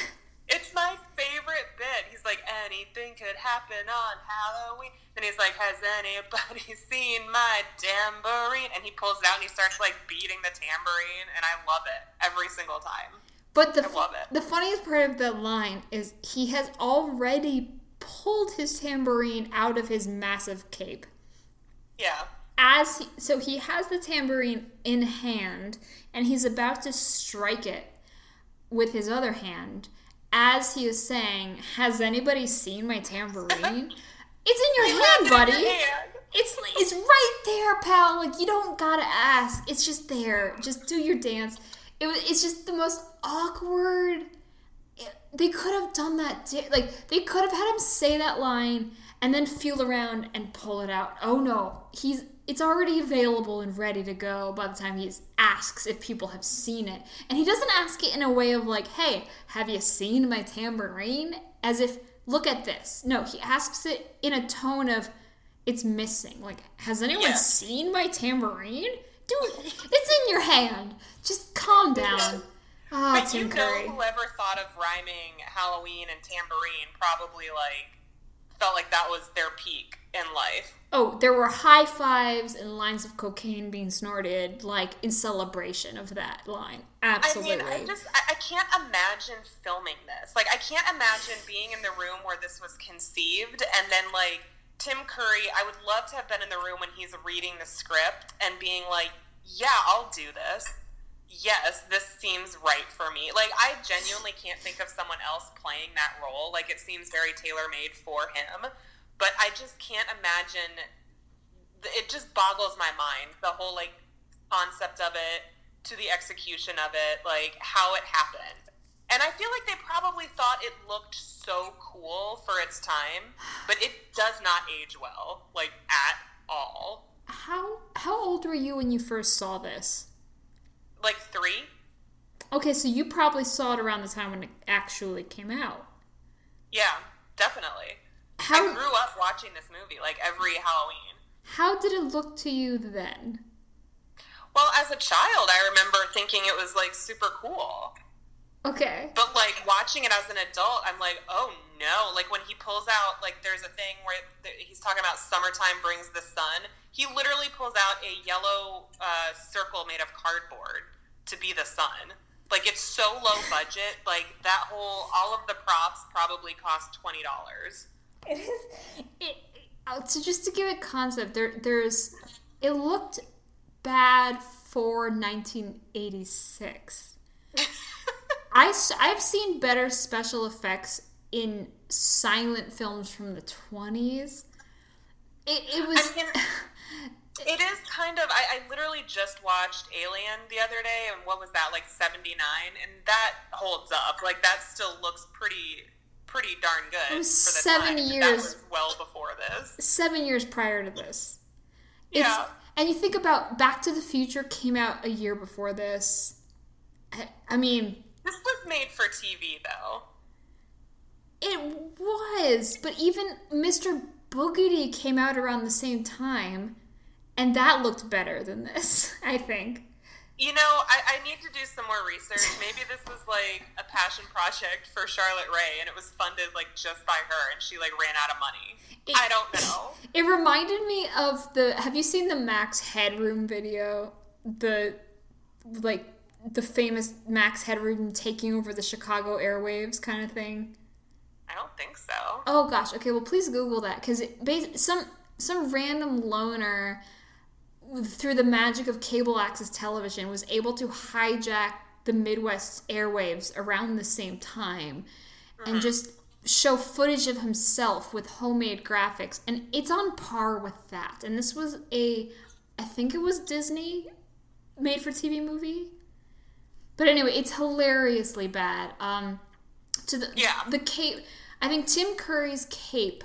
It's my favorite bit. He's like, anything could happen on Halloween. And he's like, has anybody <laughs> seen my tambourine? And he pulls it out and he starts like beating the tambourine, and I love it every single time. But the I love it. the funniest part of the line is he has already pulled his tambourine out of his massive cape. Yeah. As he, so he has the tambourine in hand and he's about to strike it with his other hand as he is saying, "Has anybody seen my tambourine?" <laughs> it's in your hand, buddy. hand. It's it's right there, pal. Like you don't gotta ask. It's just there. Just do your dance. It was. It's just the most awkward. it- they could have done that. Di- like they could have had him say that line and then feel around and pull it out. Oh no, he's. It's already available and ready to go by the time he asks if people have seen it. And he doesn't ask it in a way of like, "Hey, have you seen my tambourine?" As if, "Look at this." No, he asks it in a tone of it's missing. Like, has anyone Yeah. seen my tambourine? Dude, it's in your hand. Just calm down. Ah, but you know, Curry. whoever thought of rhyming Halloween and tambourine probably like felt like that was their peak in life. Oh, there were high fives and lines of cocaine being snorted, like in celebration of that line. Absolutely. I mean, I just I, I can't imagine filming this. Like, I can't imagine being in the room where this was conceived, and then like Tim Curry. I would love to have been in the room when he's reading the script and being like, "Yeah, I'll do this. Yes, this seems right for me." Like, I genuinely can't think of someone else playing that role. Like, it seems very tailor made for him. But I just can't imagine. It just boggles my mind the whole like concept of it to the execution of it, like how it happened. And I feel like they probably thought it looked so cool for its time, but it does not age well, like at all. how how old were you when you first saw this? Like three? Okay, so you probably saw it around the time when it actually came out. Yeah, definitely. I grew up watching this movie like every Halloween. how did it look to you then? Well, as a child, I remember thinking it was like super cool. Okay. But like watching it as an adult, I'm like, oh no! Like when he pulls out, like there's a thing where he's talking about summertime brings the sun. He literally pulls out a yellow uh, circle made of cardboard to be the sun. Like it's so low budget. Like that whole, all of the props probably cost twenty dollars. It is. It, so just to give a concept, there there's. It looked bad for 1986. <laughs> I I've seen better special effects in silent films from the 20s. It it was. I mean, <laughs> It is kind of. I, I literally just watched Alien the other day, and what was that like '79? And that holds up. Like that still looks pretty, pretty darn good. It was for the seven time. That years- was well before this. seven years prior to this. It's, Yeah. And you think about Back to the Future came out a year before this. I, I mean, This was made for TV, though. it was, but even Mr. Boogedy came out around the same time, and that looked better than this, <laughs> I think. You know, I, I need to do some more research. Maybe this was like a passion project for Charlotte Rae, and it was funded like just by her, and she like ran out of money. It- I don't know. <laughs> It reminded me of the. Have you seen the Max Headroom video? The like the famous Max Headroom taking over the Chicago airwaves kind of thing. I don't think so. Oh gosh. Okay. Well, please Google that because some some random loner through the magic of cable access television was able to hijack the Midwest airwaves around the same time and mm-hmm. just show footage of himself with homemade graphics and it's on par with that. And this was a I think it was Disney made for TV movie. But anyway, it's hilariously bad. Um to the Yeah. the cape I think Tim Curry's cape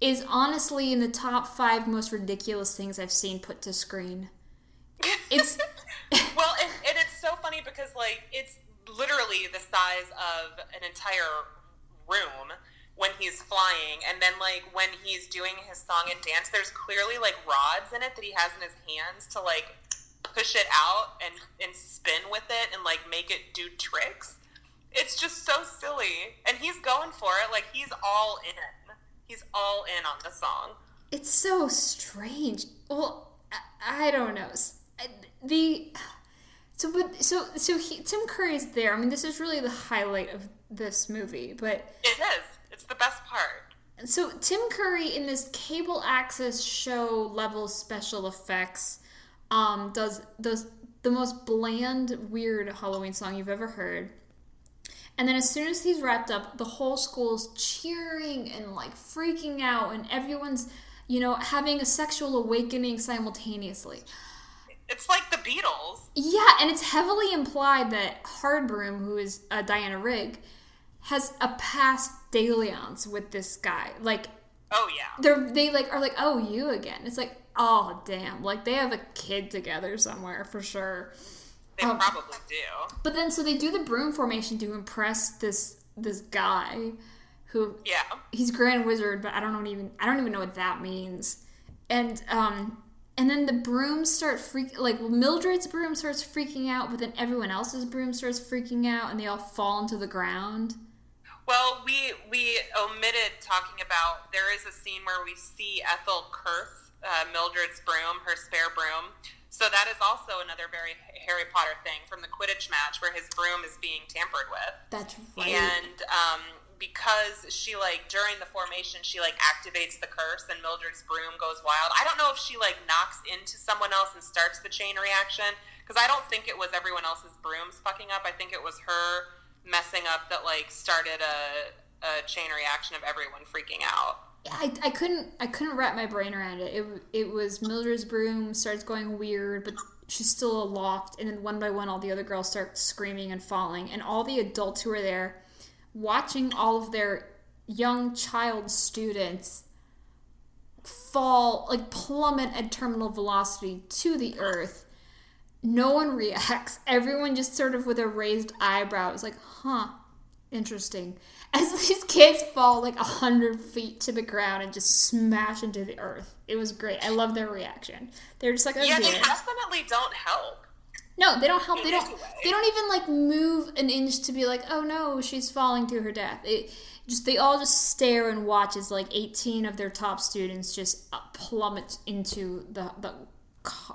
is honestly in the top five most ridiculous things I've seen put to screen. <laughs> It's well, and, and it's so funny because like it's literally the size of an entire room when he's flying, and then like when he's doing his song and dance, there's clearly like rods in it that he has in his hands to like push it out and and spin with it and like make it do tricks. It's just so silly, and he's going for it. Like he's all in. He's all in on the song. it's so strange. Well, I, I don't know. The so but so so he, Tim Curry's there. I mean, this is really the highlight of this movie, but It is. It's the best part. So Tim Curry in this cable access show level special effects um, does does the most bland, weird Halloween song you've ever heard. And then as soon as he's wrapped up, the whole school's cheering and like freaking out, and everyone's, you know, having a sexual awakening simultaneously. It's like the Beatles. Yeah, and it's heavily implied that Hardbroom, who is uh, Diana Rigg, has a past dalliance with this guy. Like Oh yeah. they're they like are like oh you again it's like oh damn like they have a kid together somewhere for sure They Um, probably do. but then so they do the broom formation to impress this this guy who Yeah. he's grand wizard but i don't even i don't even know what that means and um and then the brooms start freak like mildred's broom starts freaking out but then everyone else's broom starts freaking out and they all fall into the ground Well, we we omitted talking about there is a scene where we see Ethel curse uh, Mildred's broom, her spare broom. So that is also another very Harry Potter thing from the Quidditch match where his broom is being tampered with. that's right And um, because she like during the formation she like activates the curse and Mildred's broom goes wild. I don't know if she like knocks into someone else and starts the chain reaction because I don't think it was everyone else's brooms fucking up. I think it was her messing up that like started a, a chain reaction of everyone freaking out. I, I couldn't I couldn't wrap my brain around it. It it was Mildred's broom starts going weird, but she's still aloft, and then one by one, all the other girls start screaming and falling, and all the adults who are there, watching all of their young child students fall like plummet at terminal velocity to the earth. No one reacts. Everyone just sort of with a raised eyebrow is like, huh, interesting. As these kids fall like a hundred feet to the ground and just smash into the earth. It was great. I love their reaction. They're just like, oh, Yeah, they definitely don't help. No, they don't help. They don't. They don't even like move an inch to be like, oh no, she's falling to her death. It just they all just stare and watch as like eighteen of their top students just uh, plummet into the the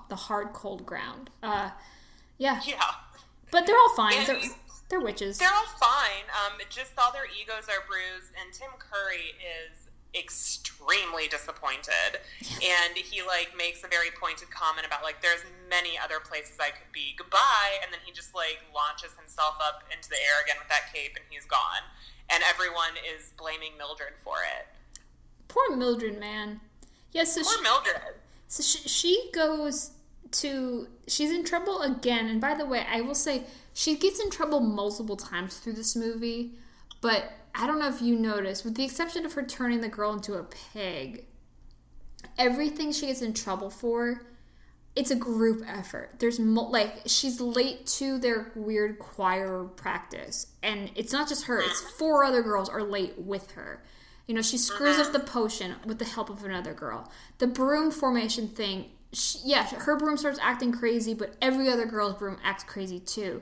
the hard cold ground. Uh, yeah, Yeah. but they're all fine. And- They're they're witches. They're all fine. Um, just all their egos are bruised, and Tim Curry is extremely disappointed. And he like makes a very pointed comment about like there's many other places I could be. Goodbye. And then he just like launches himself up into the air again with that cape, and he's gone. And everyone is blaming Mildred for it. Poor Mildred, man. Yeah, so Poor she, Mildred. So she, she goes to. She's in trouble again. And by the way, I will say she gets in trouble multiple times through this movie. But I don't know if you noticed, with the exception of her turning the girl into a pig, everything she gets in trouble for, it's a group effort. There's mo- like she's late to their weird choir practice, and it's not just her. It's four other girls are late with her. You know, she screws up mm-hmm. the potion with the help of another girl. The broom formation thing, she, yeah, her broom starts acting crazy, but every other girl's broom acts crazy too.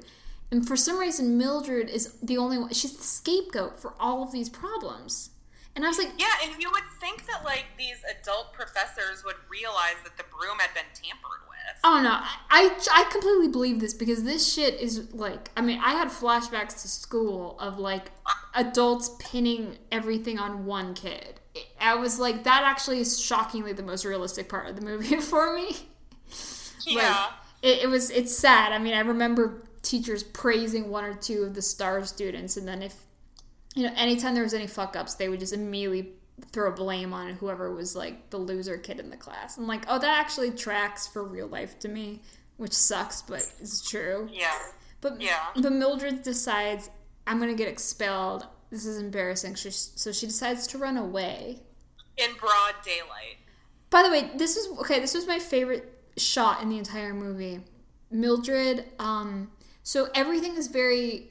And for some reason, Mildred is the only one. She's the scapegoat for all of these problems. And I was like, Yeah, and you would think that like these adult professors would realize that the broom had been tampered with. Oh no, I I completely believe this because this shit is like I mean I had flashbacks to school of like adults pinning everything on one kid. I was like that actually is shockingly the most realistic part of the movie <laughs> for me. Yeah. Like, it, it was it's sad. I mean I remember teachers praising one or two of the star students and then if you know anytime there was any fuck ups they would just immediately throw blame on whoever was like the loser kid in the class. I'm like, oh, that actually tracks for real life to me, which sucks, but it's true. yeah. But Yeah. but Mildred decides I'm gonna get expelled. This is embarrassing. She, so she decides to run away. In broad daylight. By the way, this is okay. This was my favorite shot in the entire movie. Mildred. Um. So everything is very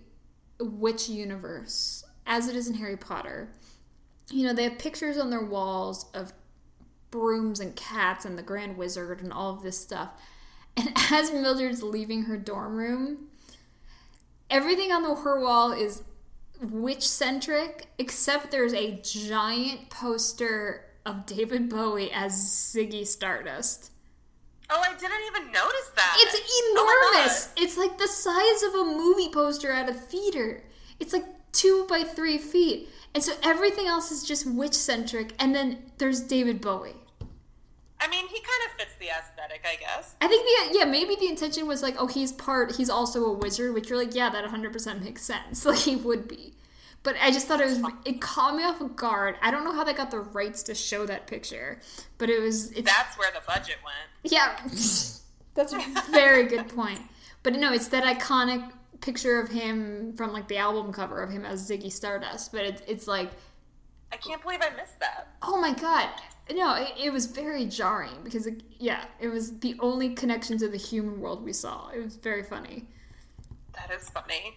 witch universe, as it is in Harry Potter. You know, they have pictures on their walls of brooms and cats and the Grand Wizard and all of this stuff. And <laughs> as Mildred's leaving her dorm room, everything on the, her wall is witch centric, except there's a giant poster of David Bowie as Ziggy Stardust. Oh, I didn't even notice that. It's Oh enormous. it's like the size of a movie poster at a theater. It's like two by three feet. And so everything else is just witch centric. And then there's David Bowie. I mean, he kind of fits the aesthetic, I guess. I think the yeah maybe the intention was like oh he's part he's also a wizard which you're like yeah that 100% makes sense. <laughs> Like he would be. But I just thought it was it caught me off guard. I don't know how they got the rights to show that picture but it was it's That's where the budget went. yeah. <laughs> That's a very good point. But no it's that iconic picture of him from like the album cover of him as Ziggy Stardust but it, it's like I can't believe I missed that. oh my god no it, it was very jarring because it, yeah it was the only connection to the human world we saw it was very funny That is funny.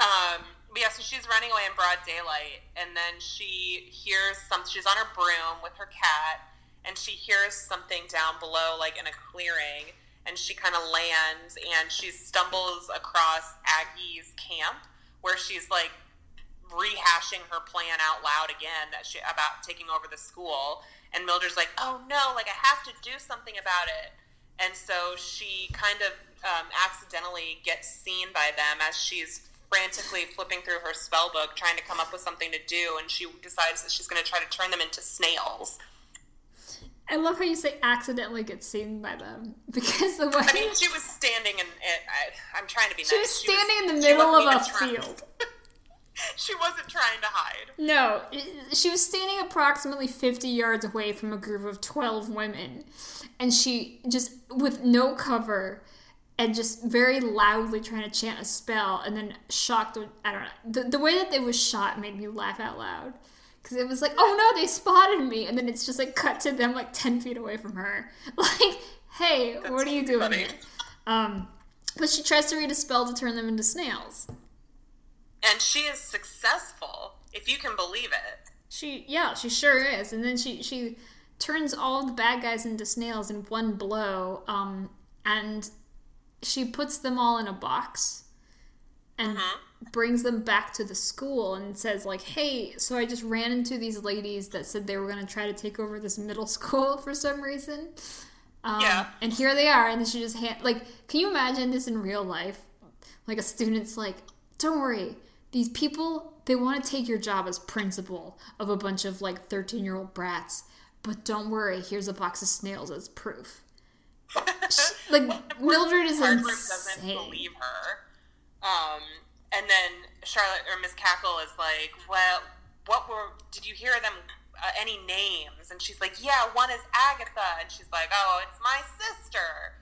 Um, but yeah, so she's running away in broad daylight, and then she hears some. She's on her broom with her cat, and she hears something down below, like in a clearing, and she kind of lands, and she stumbles across Aggie's camp, where she's like rehashing her plan out loud again that she about taking over the school, and Mildred's like, "Oh no, like I have to do something about it." and so she kind of um, accidentally gets seen by them as she's frantically flipping through her spell book trying to come up with something to do and she decides that she's going to try to turn them into snails I love how you say accidentally get seen by them because the way i mean she was standing in it I, i'm trying to be nice. she was standing in the middle of a field. <laughs> <laughs> she wasn't trying to hide No, she was standing approximately 50 yards away from a group of 12 women. And she just, with no cover, and just very loudly trying to chant a spell, and then shocked. I don't know. The, the way that they was shot made me laugh out loud. Because it was like, oh no, they spotted me. And then it's just like cut to them like 10 feet away from her. <laughs> Like, hey, what are you doing? Um, but she tries to read a spell to turn them into snails. And she is successful if you can believe it She yeah, she sure is. And then she she turns all the bad guys into snails in one blow. Um and she puts them all in a box and brings them back to the school and says like, "Hey, so I just ran into these ladies that said they were going to try to take over this middle <laughs> school for some reason." Um, Yeah. And here they are, and then she just hand like, can you imagine this in real life? Like a student's like, "Don't worry, these people they want to take your job as principal of a bunch of like 13 year old brats, but don't worry, here's a box of snails as proof." <laughs> like Mildred is Hargreaves doesn't believe her. Um, and then Charlotte or Miss Cackle is like, "Well, what were? Did you hear them? Uh, any names?" And she's like, "Yeah, one is Agatha." And she's like, "Oh, it's my sister."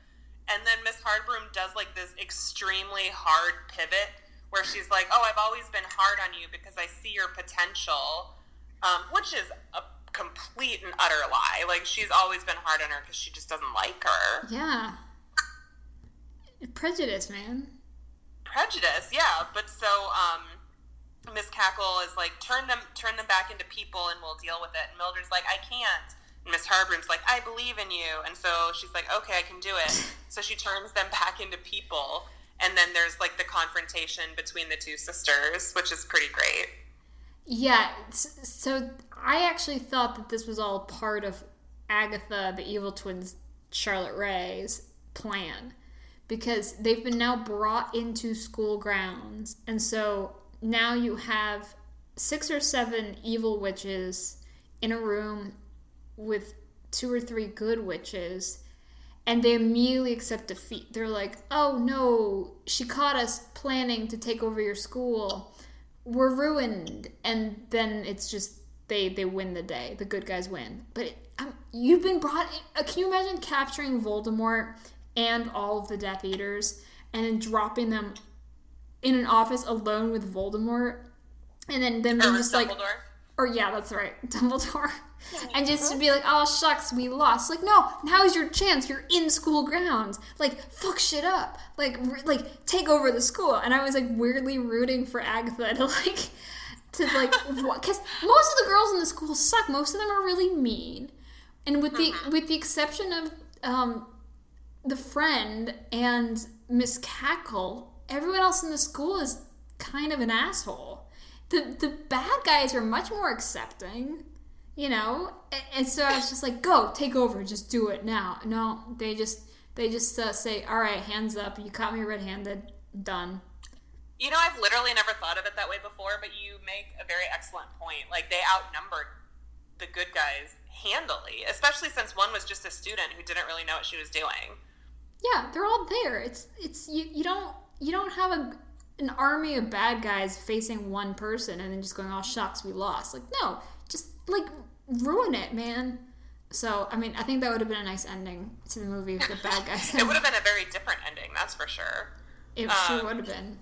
And then Miss Hardbroom does like this extremely hard pivot where she's like, "Oh, I've always been hard on you because I see your potential," um, which is a complete and utter lie. Like she's always been hard on her because she just doesn't like her. Yeah. Prejudice, man. prejudice yeah but so um miss cackle is like turn them turn them back into people and we'll deal with it and mildred's like i can't And Miss Hardbroom's like, I believe in you. And so she's like, okay, I can do it. <laughs> So she turns them back into people. And then there's like the confrontation between the two sisters, which is pretty great. Yeah, so I actually thought that this was all part of Agatha, the evil twins, Charlotte Rae's plan because they've been now brought into school grounds. And so now you have six or seven evil witches in a room with two or three good witches and they immediately accept defeat. They're like, "Oh no, she caught us planning to take over your school. We're ruined." And then it's just they they win the day. The good guys win. But it, um, you've been brought. In, uh, can you imagine capturing Voldemort and all of the Death Eaters and then dropping them in an office alone with Voldemort, and then them being just like, or yeah, that's right, <laughs> Dumbledore, and just to be like, oh shucks, we lost. Like, no, now's your chance. You're in school grounds. Like, fuck shit up. Like, re- like take over the school. And I was like weirdly rooting for Agatha to <laughs> like, to like, <laughs> because most of the girls in the school suck. Most of them are really mean, and with the with the exception of um, the friend and Miss Cackle, everyone else in the school is kind of an asshole. The the bad guys are much more accepting, you know. And, and so I was just like, "Go, take over, just do it now." No, they just they just uh, say, "All right, hands up. You caught me red-handed. Done." You know, I've literally never thought of it that way before, but you make a very excellent point. Like they outnumbered the good guys handily, especially since one was just a student who didn't really know what she was doing. Yeah, they're all there. It's it's you, you don't you don't have a an army of bad guys facing one person and then just going, "Oh shucks, we lost." Like, no, just like ruin it, man. So, I mean, I think that would have been a nice ending to the movie if the bad guys. <laughs> it would have been a very different ending, that's for sure. It um, sure would have been.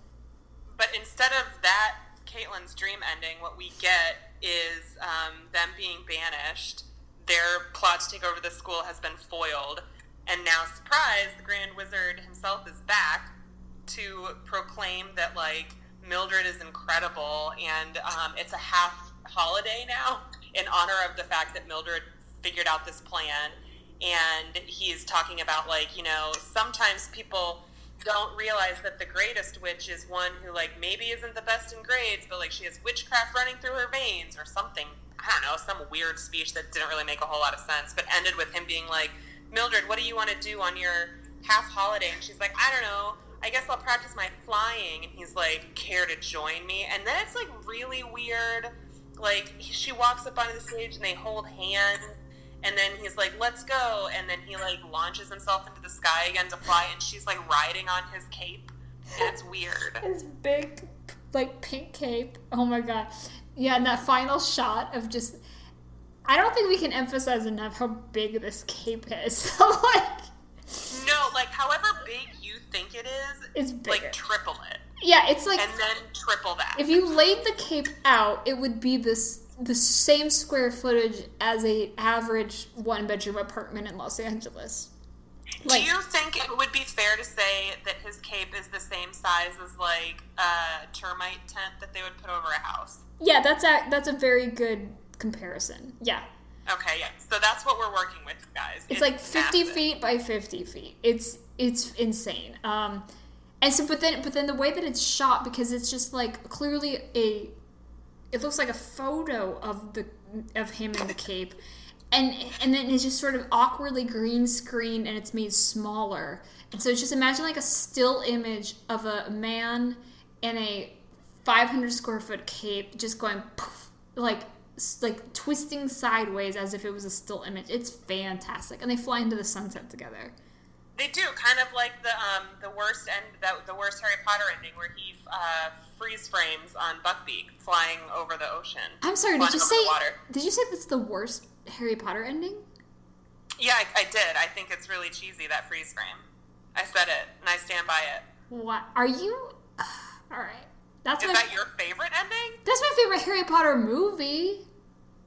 But instead of that, Caitlin's dream ending, what we get is um, them being banished. Their plot to take over the school has been foiled and now, surprise, the Grand Wizard himself is back to proclaim that, like, Mildred is incredible and um, it's a half holiday now in honor of the fact that Mildred figured out this plan. And he's talking about, like, you know, sometimes people don't realize that the greatest witch is one who, like, maybe isn't the best in grades, but, like, she has witchcraft running through her veins or something. I don't know, some weird speech that didn't really make a whole lot of sense, but ended with him being like, Mildred, what do you want to do on your half holiday? And she's like, I don't know. I guess I'll practice my flying. And he's like, care to join me? And then it's like really weird. Like she walks up onto the stage and they hold hands. And then he's like, let's go. And then he like launches himself into the sky again to fly. And she's like riding on his cape. It's weird. <laughs> His big, like pink cape. Oh my God. Yeah, and that final shot of just I don't think we can emphasize enough how big this cape is. <laughs> like, no, like however big you think it is, it's bigger. like triple it. Yeah, it's like and then triple that. If you laid the cape out, it would be this the same square footage as a average one bedroom apartment in Los Angeles. Like, Do you think it would be fair to say that his cape is the same size as like a termite tent that they would put over a house? Yeah, that's a that's a very good comparison. Yeah. Okay, yeah. So that's what we're working with, guys. It's, it's like 50 massive. feet by 50 feet. It's it's insane. Um and so but then but then the way that it's shot because it's just like clearly a it looks like a photo of the of him in the cape and and then it's just sort of awkwardly green screen and it's made smaller and so just imagine like a still image of a man in a 500 square foot cape just going poof, like like twisting sideways as if it was a still image. It's fantastic, and they fly into the sunset together. They do kind of like the um, the worst end, the, the worst Harry Potter ending, where he uh, freeze frames on Buckbeak flying over the ocean. I'm sorry, did you say? Did you say that's the worst Harry Potter ending? Yeah, I, I did. I think it's really cheesy that freeze frame. I said it, and I stand by it. What are you? <sighs> All right. That's Is my, that your favorite ending? That's my favorite Harry Potter movie.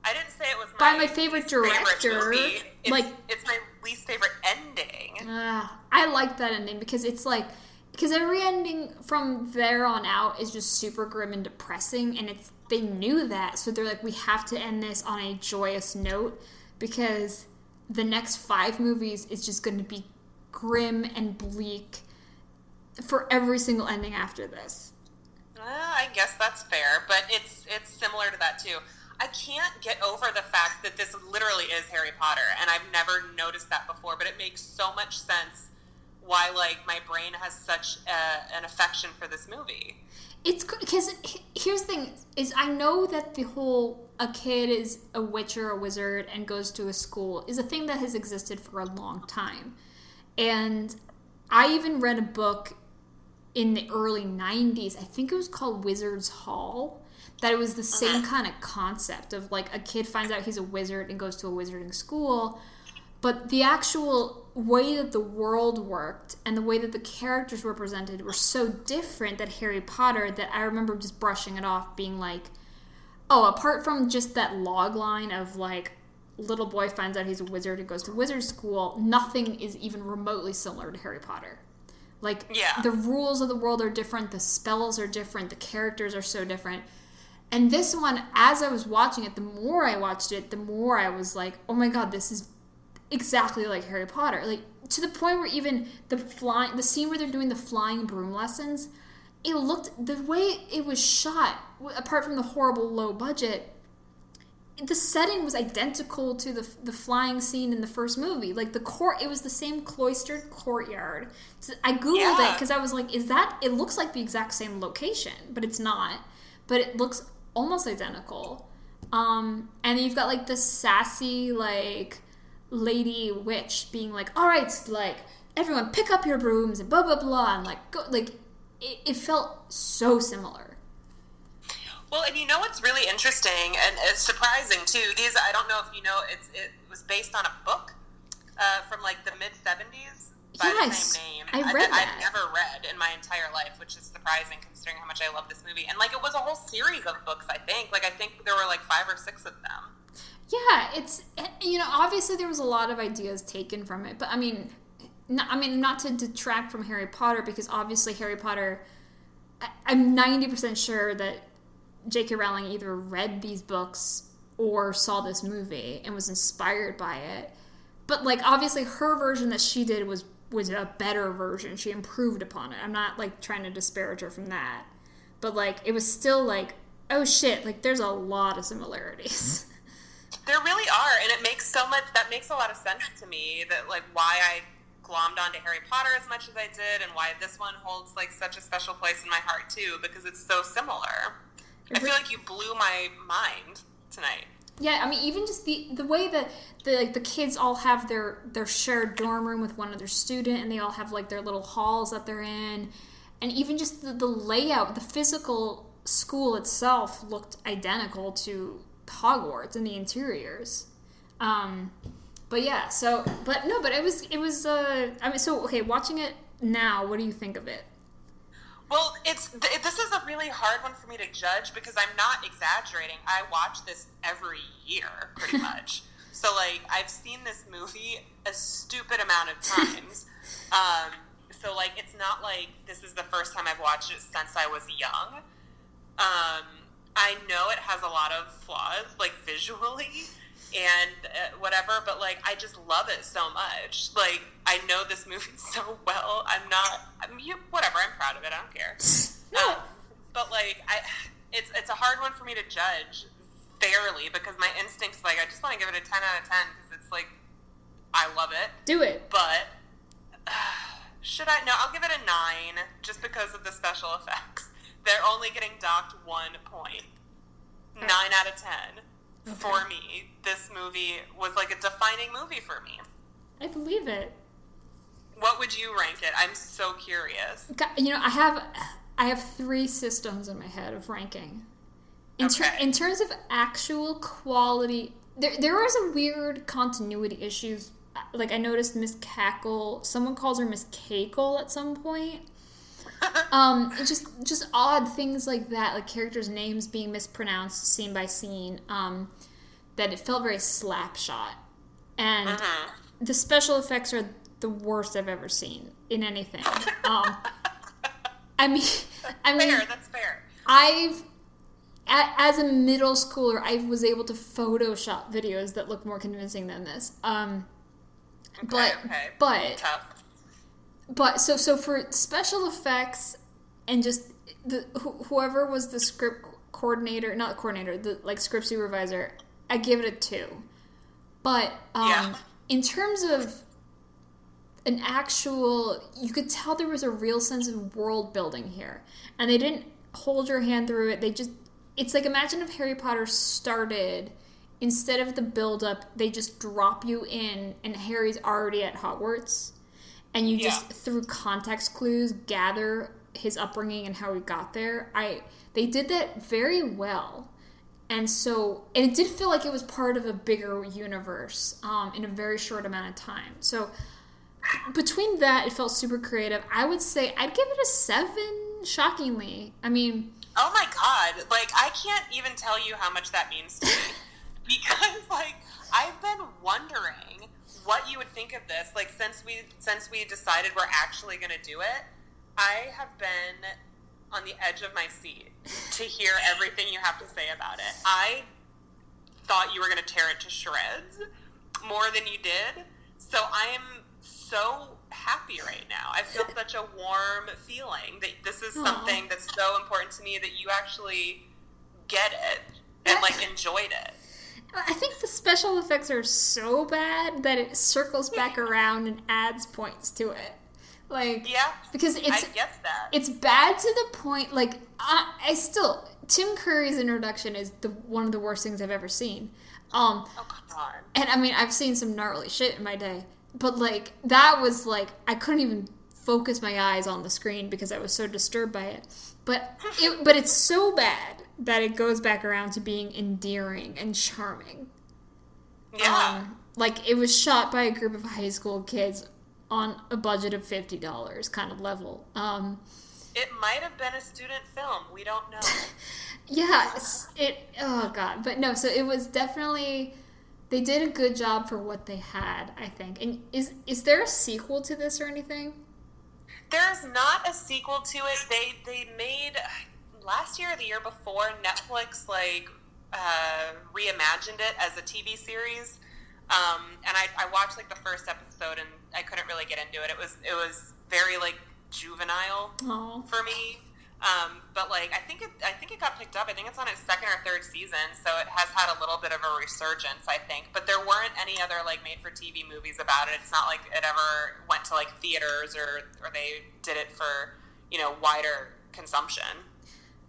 I didn't say it was my by my favorite director. Favorite it's, like it's my least favorite ending. Uh, I like that ending because it's like because every ending from there on out is just super grim and depressing, and it's they knew that, so they're like, we have to end this on a joyous note. because the next five movies is just going to be grim and bleak for every single ending after this. Uh, I guess that's fair, but it's it's similar to that too. I can't get over the fact that this literally is Harry Potter, and I've never noticed that before. But it makes so much sense why like my brain has such a, an affection for this movie. It's because here's the thing: is I know that the whole a kid is a witch or a wizard and goes to a school is a thing that has existed for a long time, and I even read a book in the early 90s. I think it was called Wizard's Hall. That it was the same uh-huh. kind of concept of like a kid finds out he's a wizard and goes to a wizarding school. But the actual way that the world worked and the way that the characters were presented were so different that Harry Potter that I remember just brushing it off, being like, oh, apart from just that log line of like, little boy finds out he's a wizard and goes to wizard school, nothing is even remotely similar to Harry Potter. Like yeah. the rules of the world are different, the spells are different, the characters are so different. And this one, as I was watching it, the more I watched it, the more I was like, oh my god, this is exactly like Harry Potter. Like to the point where even the flying, the scene where they're doing the flying broom lessons, it looked the way it was shot. Apart from the horrible low budget, the setting was identical to the the flying scene in the first movie. Like the court, it was the same cloistered courtyard. So I googled yeah. it because I was like, "Is that?" It looks like the exact same location, but it's not. But it looks almost identical. Um, and you've got like the sassy like lady witch being like, "All right, like everyone, pick up your brooms and blah blah blah," and like go like it, it felt so similar. Well, and you know what's really interesting and it's surprising too. These I don't know if you know it's it was based on a book uh, from like the mid seventies by yes, the same name. I read that, I've never read in my entire life, which is surprising considering how much I love this movie. And like it was a whole series of books. I think like I think there were like five or six of them. Yeah, it's you know obviously there was a lot of ideas taken from it, but I mean, not, I mean not to detract from Harry Potter because obviously Harry Potter. I, I'm ninety percent sure that J.K. Rowling either read these books or saw this movie and was inspired by it. But like obviously her version that she did was was a better version. She improved upon it. I'm not like trying to disparage her from that. But like it was still like oh shit, like there's a lot of similarities. <laughs> There really are, and it makes so much that makes a lot of sense to me that like why I glommed onto Harry Potter as much as I did and why this one holds like such a special place in my heart too because it's so similar. I feel like you blew my mind tonight. Yeah, I mean, even just the the way that the like the kids all have their their shared dorm room with one other student, and they all have like their little halls that they're in, and even just the, the layout, the physical school itself looked identical to Hogwarts in the interiors. Um, but yeah, so but no, but it was it was. Uh, I mean, so okay, watching it now, what do you think of it? Well, it's this is a really hard one for me to judge because I'm not exaggerating. I watch this every year, pretty <laughs> much. so, like, I've seen this movie a stupid amount of <laughs> times. um, so, like, it's not like this is the first time I've watched it since I was young. Um, I know it has a lot of flaws, like visually and uh, whatever, but like I just love it so much. Like I know this movie <laughs> so well. I'm not. I mean, whatever. I'm proud of it. I don't care. no. Um, but like I, it's it's a hard one for me to judge fairly because my instincts like I just want to give it a ten out of ten because it's like I love it. Do it. But uh, <sighs> should I? No, I'll give it a nine just because of the special <laughs> effects. They're only getting docked one point. Nine out of ten okay. for me. This movie was like a defining movie for me. I believe it. What would you rank it? I'm so curious. You know, I have I have three systems in my head of ranking. In, okay. ter- in terms of actual quality, there there are some weird continuity issues. Uh, like I noticed Miss Cackle, someone calls her Miss Cackle at some point. <laughs> um, just just odd things like that, like characters' names being mispronounced scene by scene. Um, that it felt very slapshot, and uh-huh. the special effects are the worst I've ever seen in anything. Um, I mean, <laughs> I mean, fair. That's fair. I've as a middle schooler, I was able to Photoshop videos that look more convincing than this. Um, but okay. but Tough. But so so for special effects and just the wh- whoever was the script coordinator, not coordinator, the like script supervisor, I give it a two. But um, Yeah. in terms of an actual, you could tell there was a real sense of world building here, and they didn't hold your hand through it. They just, it's like imagine if Harry Potter started instead of the build up, they just drop you in, and Harry's already at Hogwarts and you just Yeah. through context clues gather his upbringing and how he got there i they did that very well. And so and it did feel like it was part of a bigger universe um, in a very short amount of time. So between that it felt super creative. I would say i'd give it a seven shockingly. I mean Oh my god! Like I can't even tell you how much that means to me. <laughs> Because like I've been wondering what you would think of this. Like since we since we decided we're actually going to do it, I have been on the edge of my seat to hear everything you have to say about it. I thought you were going to tear it to shreds more than you did. So I am so happy right now. I feel <laughs> such a warm feeling that this is something that's so important to me that you actually get it and like enjoyed it. I think the special effects are so bad that it circles back around and adds points to it like Yeah, because it's I get that. it's bad to the point like I, I still Tim Curry's introduction is the one of the worst things I've ever seen. Um oh god. and I mean I've seen some gnarly shit in my day, but like that was like I couldn't even focus my eyes on the screen because I was so disturbed by it. But it but it's so bad that it goes back around to being endearing and charming. Yeah. Um, like it was shot by a group of high school kids on a budget of fifty dollars kind of level. Um it might have been a student film. We don't know. <laughs> Yeah, it. Oh god, but no. So it was definitely. They did a good job for what they had, I think. And is is there a sequel to this or anything? There's not a sequel to it. They they made last year or the year before Netflix like uh, reimagined it as a TV series. Um, and I, I watched like the first episode and I couldn't really get into it. It was it was very like juvenile Oh, for me. Um, but like I think it I think it got picked up. I think it's on its second or third season, so it has had a little bit of a resurgence, I think. But there weren't any other like made for TV movies about it. It's not like it ever went to like theaters or or they did it for, you know, wider consumption.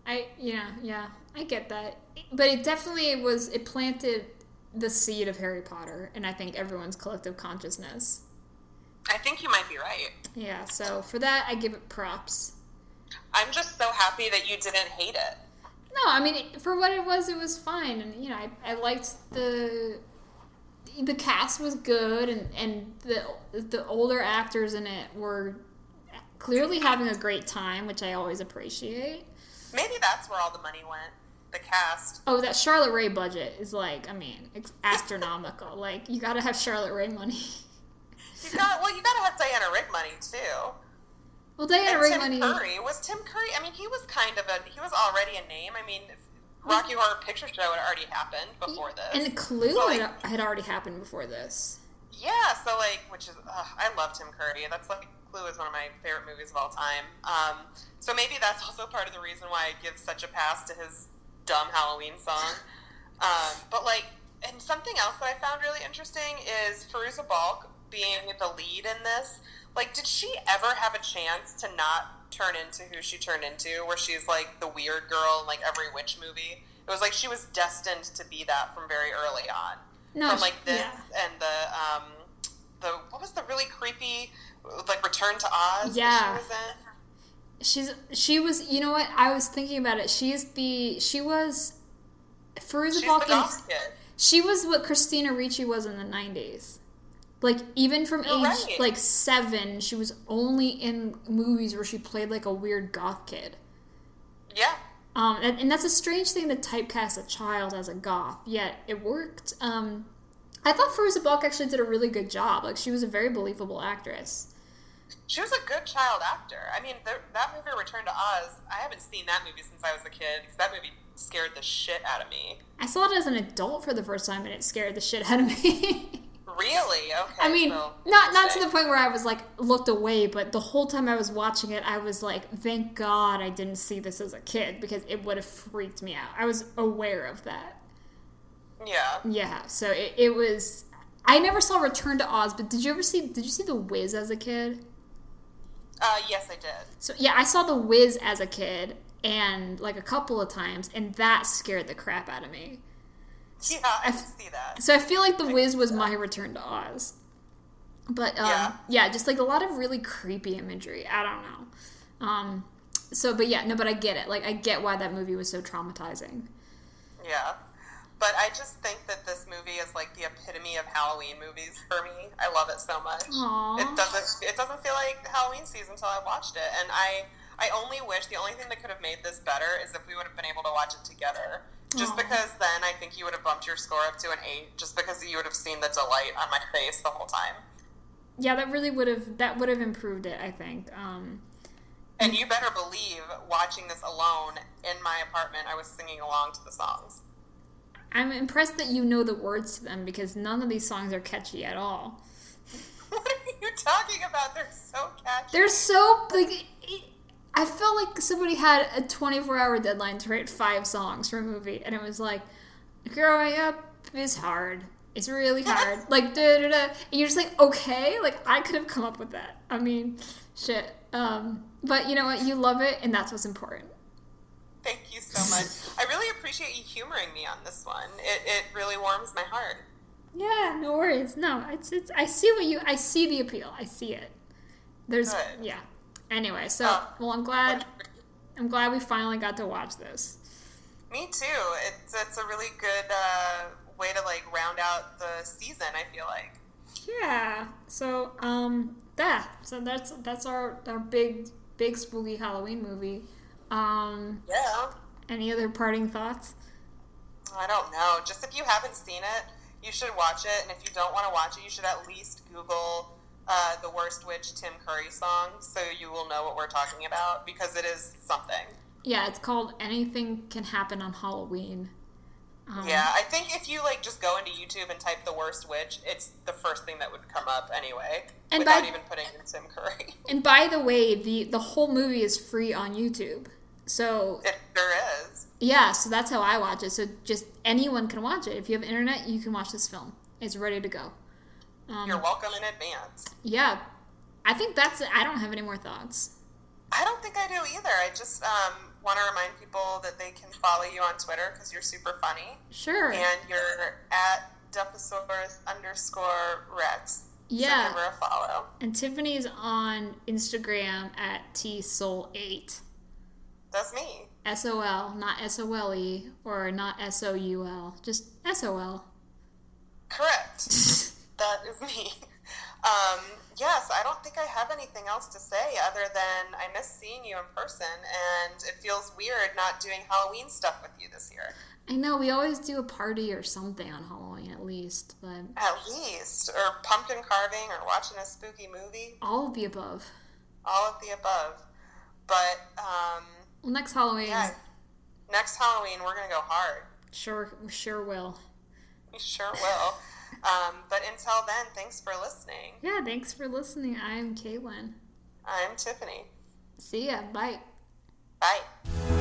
I yeah yeah I get that, but it definitely was. It planted the seed of Harry Potter, and I think everyone's collective consciousness. I think you might be right. Yeah, so for that I give it props. I'm just so happy that you didn't hate it. No, I mean for what it was, it was fine, and you know I, I liked the the cast was good, and and the the older actors in it were clearly having a great time, which I always appreciate. Maybe that's where all the money went. The cast. Oh, that Charlotte Rae budget is like, I mean, it's <laughs> astronomical. like you got to have Charlotte Rae money. You got well. You got to have Diana Rigg money too. well, Diana Tim money. Curry was Tim Curry. I mean, he was kind of a he was already a name. I mean, Rocky Horror Picture Show had already happened before this. And Clue So, had, like, had already happened before this. yeah, so like, which is ugh, I love Tim Curry. That's like Clue is one of my favorite movies of all time. Um, so maybe that's <laughs> also part of the reason why I give such a pass to his dumb Halloween song. Um, but like, and something else that I found really interesting is Fairuza Balk being the lead in this. Like, did she ever have a chance to not turn into who she turned into, where she's like the weird girl in like every witch movie? It was like she was destined to be that from very early on. No, from like this yeah. and the um, the what was the really creepy like Return to Oz? Yeah. she was in? She's she was you know what I was thinking about it. She's the she was Fairuza She's the Balk. in- goth. She was what Christina Ricci was in the nineties. Like even from You're age right. like seven, she was only in movies where she played like a weird goth kid. Yeah, Um, and, and that's a strange thing to typecast a child as a goth. Yet it worked. Um, I thought Fairuza Balk actually did a really good job. Like she was a very believable actress. She was a good child actor. I mean, the, that movie, Return to Oz, I haven't seen that movie since I was a kid because that movie scared the shit out of me. I saw it as an adult for the first time, and it scared the shit out of me. <laughs> Really? Okay. I mean, so not not to the point where I was like looked away, but the whole time I was watching it, I was like, "Thank God I didn't see this as a kid because it would have freaked me out." I was aware of that. Yeah. Yeah, so it, it was. I never saw Return to Oz, but did you ever see? Did you see The Wiz as a kid? Uh, yes, I did. So yeah, I saw The Wiz as a kid, and like a couple of times, and that scared the crap out of me. Yeah, I see that. So I feel like The Wiz was my Return to Oz. But um, yeah. Yeah. just like a lot of really creepy imagery. I don't know. Um, so, but yeah, no, but I get it. Like, I get why that movie was so traumatizing. Yeah. But I just think that this movie is like the epitome of Halloween movies for me. I love it so much. Aw. It doesn't it doesn't feel like Halloween season until I watched it. And I I only wish the only thing that could have made this better is if we would have been able to watch it together. Just Aw. because then I think you would have bumped your score up to an eight, just because you would have seen the delight on my face the whole time. Yeah, that really would have that would have improved it. I think. Um, And you better believe, watching this alone in my apartment, I was singing along to the songs. I'm impressed that you know the words to them because none of these songs are catchy at all. What are you talking about? They're so catchy. They're so like. it- I felt like somebody had a 24 hour deadline to write five songs for a movie, and it was like, growing up is hard. It's really <laughs> hard. like, da da da. And you're just like, okay, like, I could have come up with that. I mean, shit. Um, but you know what? You love it, and that's what's important. Thank you so much. I really appreciate you humoring me on this one. It, it really warms my heart. Yeah, no worries. No, it's it's. I see what you. I see the appeal. I see it. There's Good. yeah. Anyway, so Oh. well, I'm glad. I'm glad we finally got to watch this. Me too. It's it's a really good uh, way to like round out the season. I feel like. Yeah. So um, that. So that's that's our our big big spooky Halloween movie. Um, Yeah. any other parting thoughts? I don't know. Just if you haven't seen it, you should watch it. And if you don't want to watch it, you should at least Google uh, the Worst Witch Tim Curry song so you will know what we're talking about because it is something. Yeah, it's called Anything Can Happen on Halloween. Um, Yeah, I think if you like just go into YouTube and type the worst witch, it's the first thing that would come up anyway, And without by- even putting in Tim Curry. <laughs> And by the way, the the whole movie is free on YouTube. So it sure is. Yeah, so that's how I watch it. So just anyone can watch it. If you have internet, you can watch this film. It's ready to go. Um, You're welcome in advance. yeah, I think that's it. I don't have any more thoughts. I don't think I do either. I just um, want to remind people that they can follow you on Twitter because you're super funny, Sure. and you're at Duffosaurus underscore Rex. So Yeah. give her a follow. And Tiffany's on Instagram at tsol8. That's me. S O L, not S O L E or not S O U L. Just S O L. Correct. <laughs> that is me. Um, yes, I don't think I have anything else to say other than I miss seeing you in person, and it feels weird not doing Halloween stuff with you this year. I know we always do a party or something on Halloween at least, but At least, or pumpkin carving, or watching a spooky movie. all of the above. All of the above. But um, Well, next Halloween, yeah, next Halloween we're gonna go hard. sure, sure will. We sure will. Um, but until then, thanks for listening. Yeah, thanks for listening. I'm Caitlin. I'm Tiffany. See ya. Bye. Bye.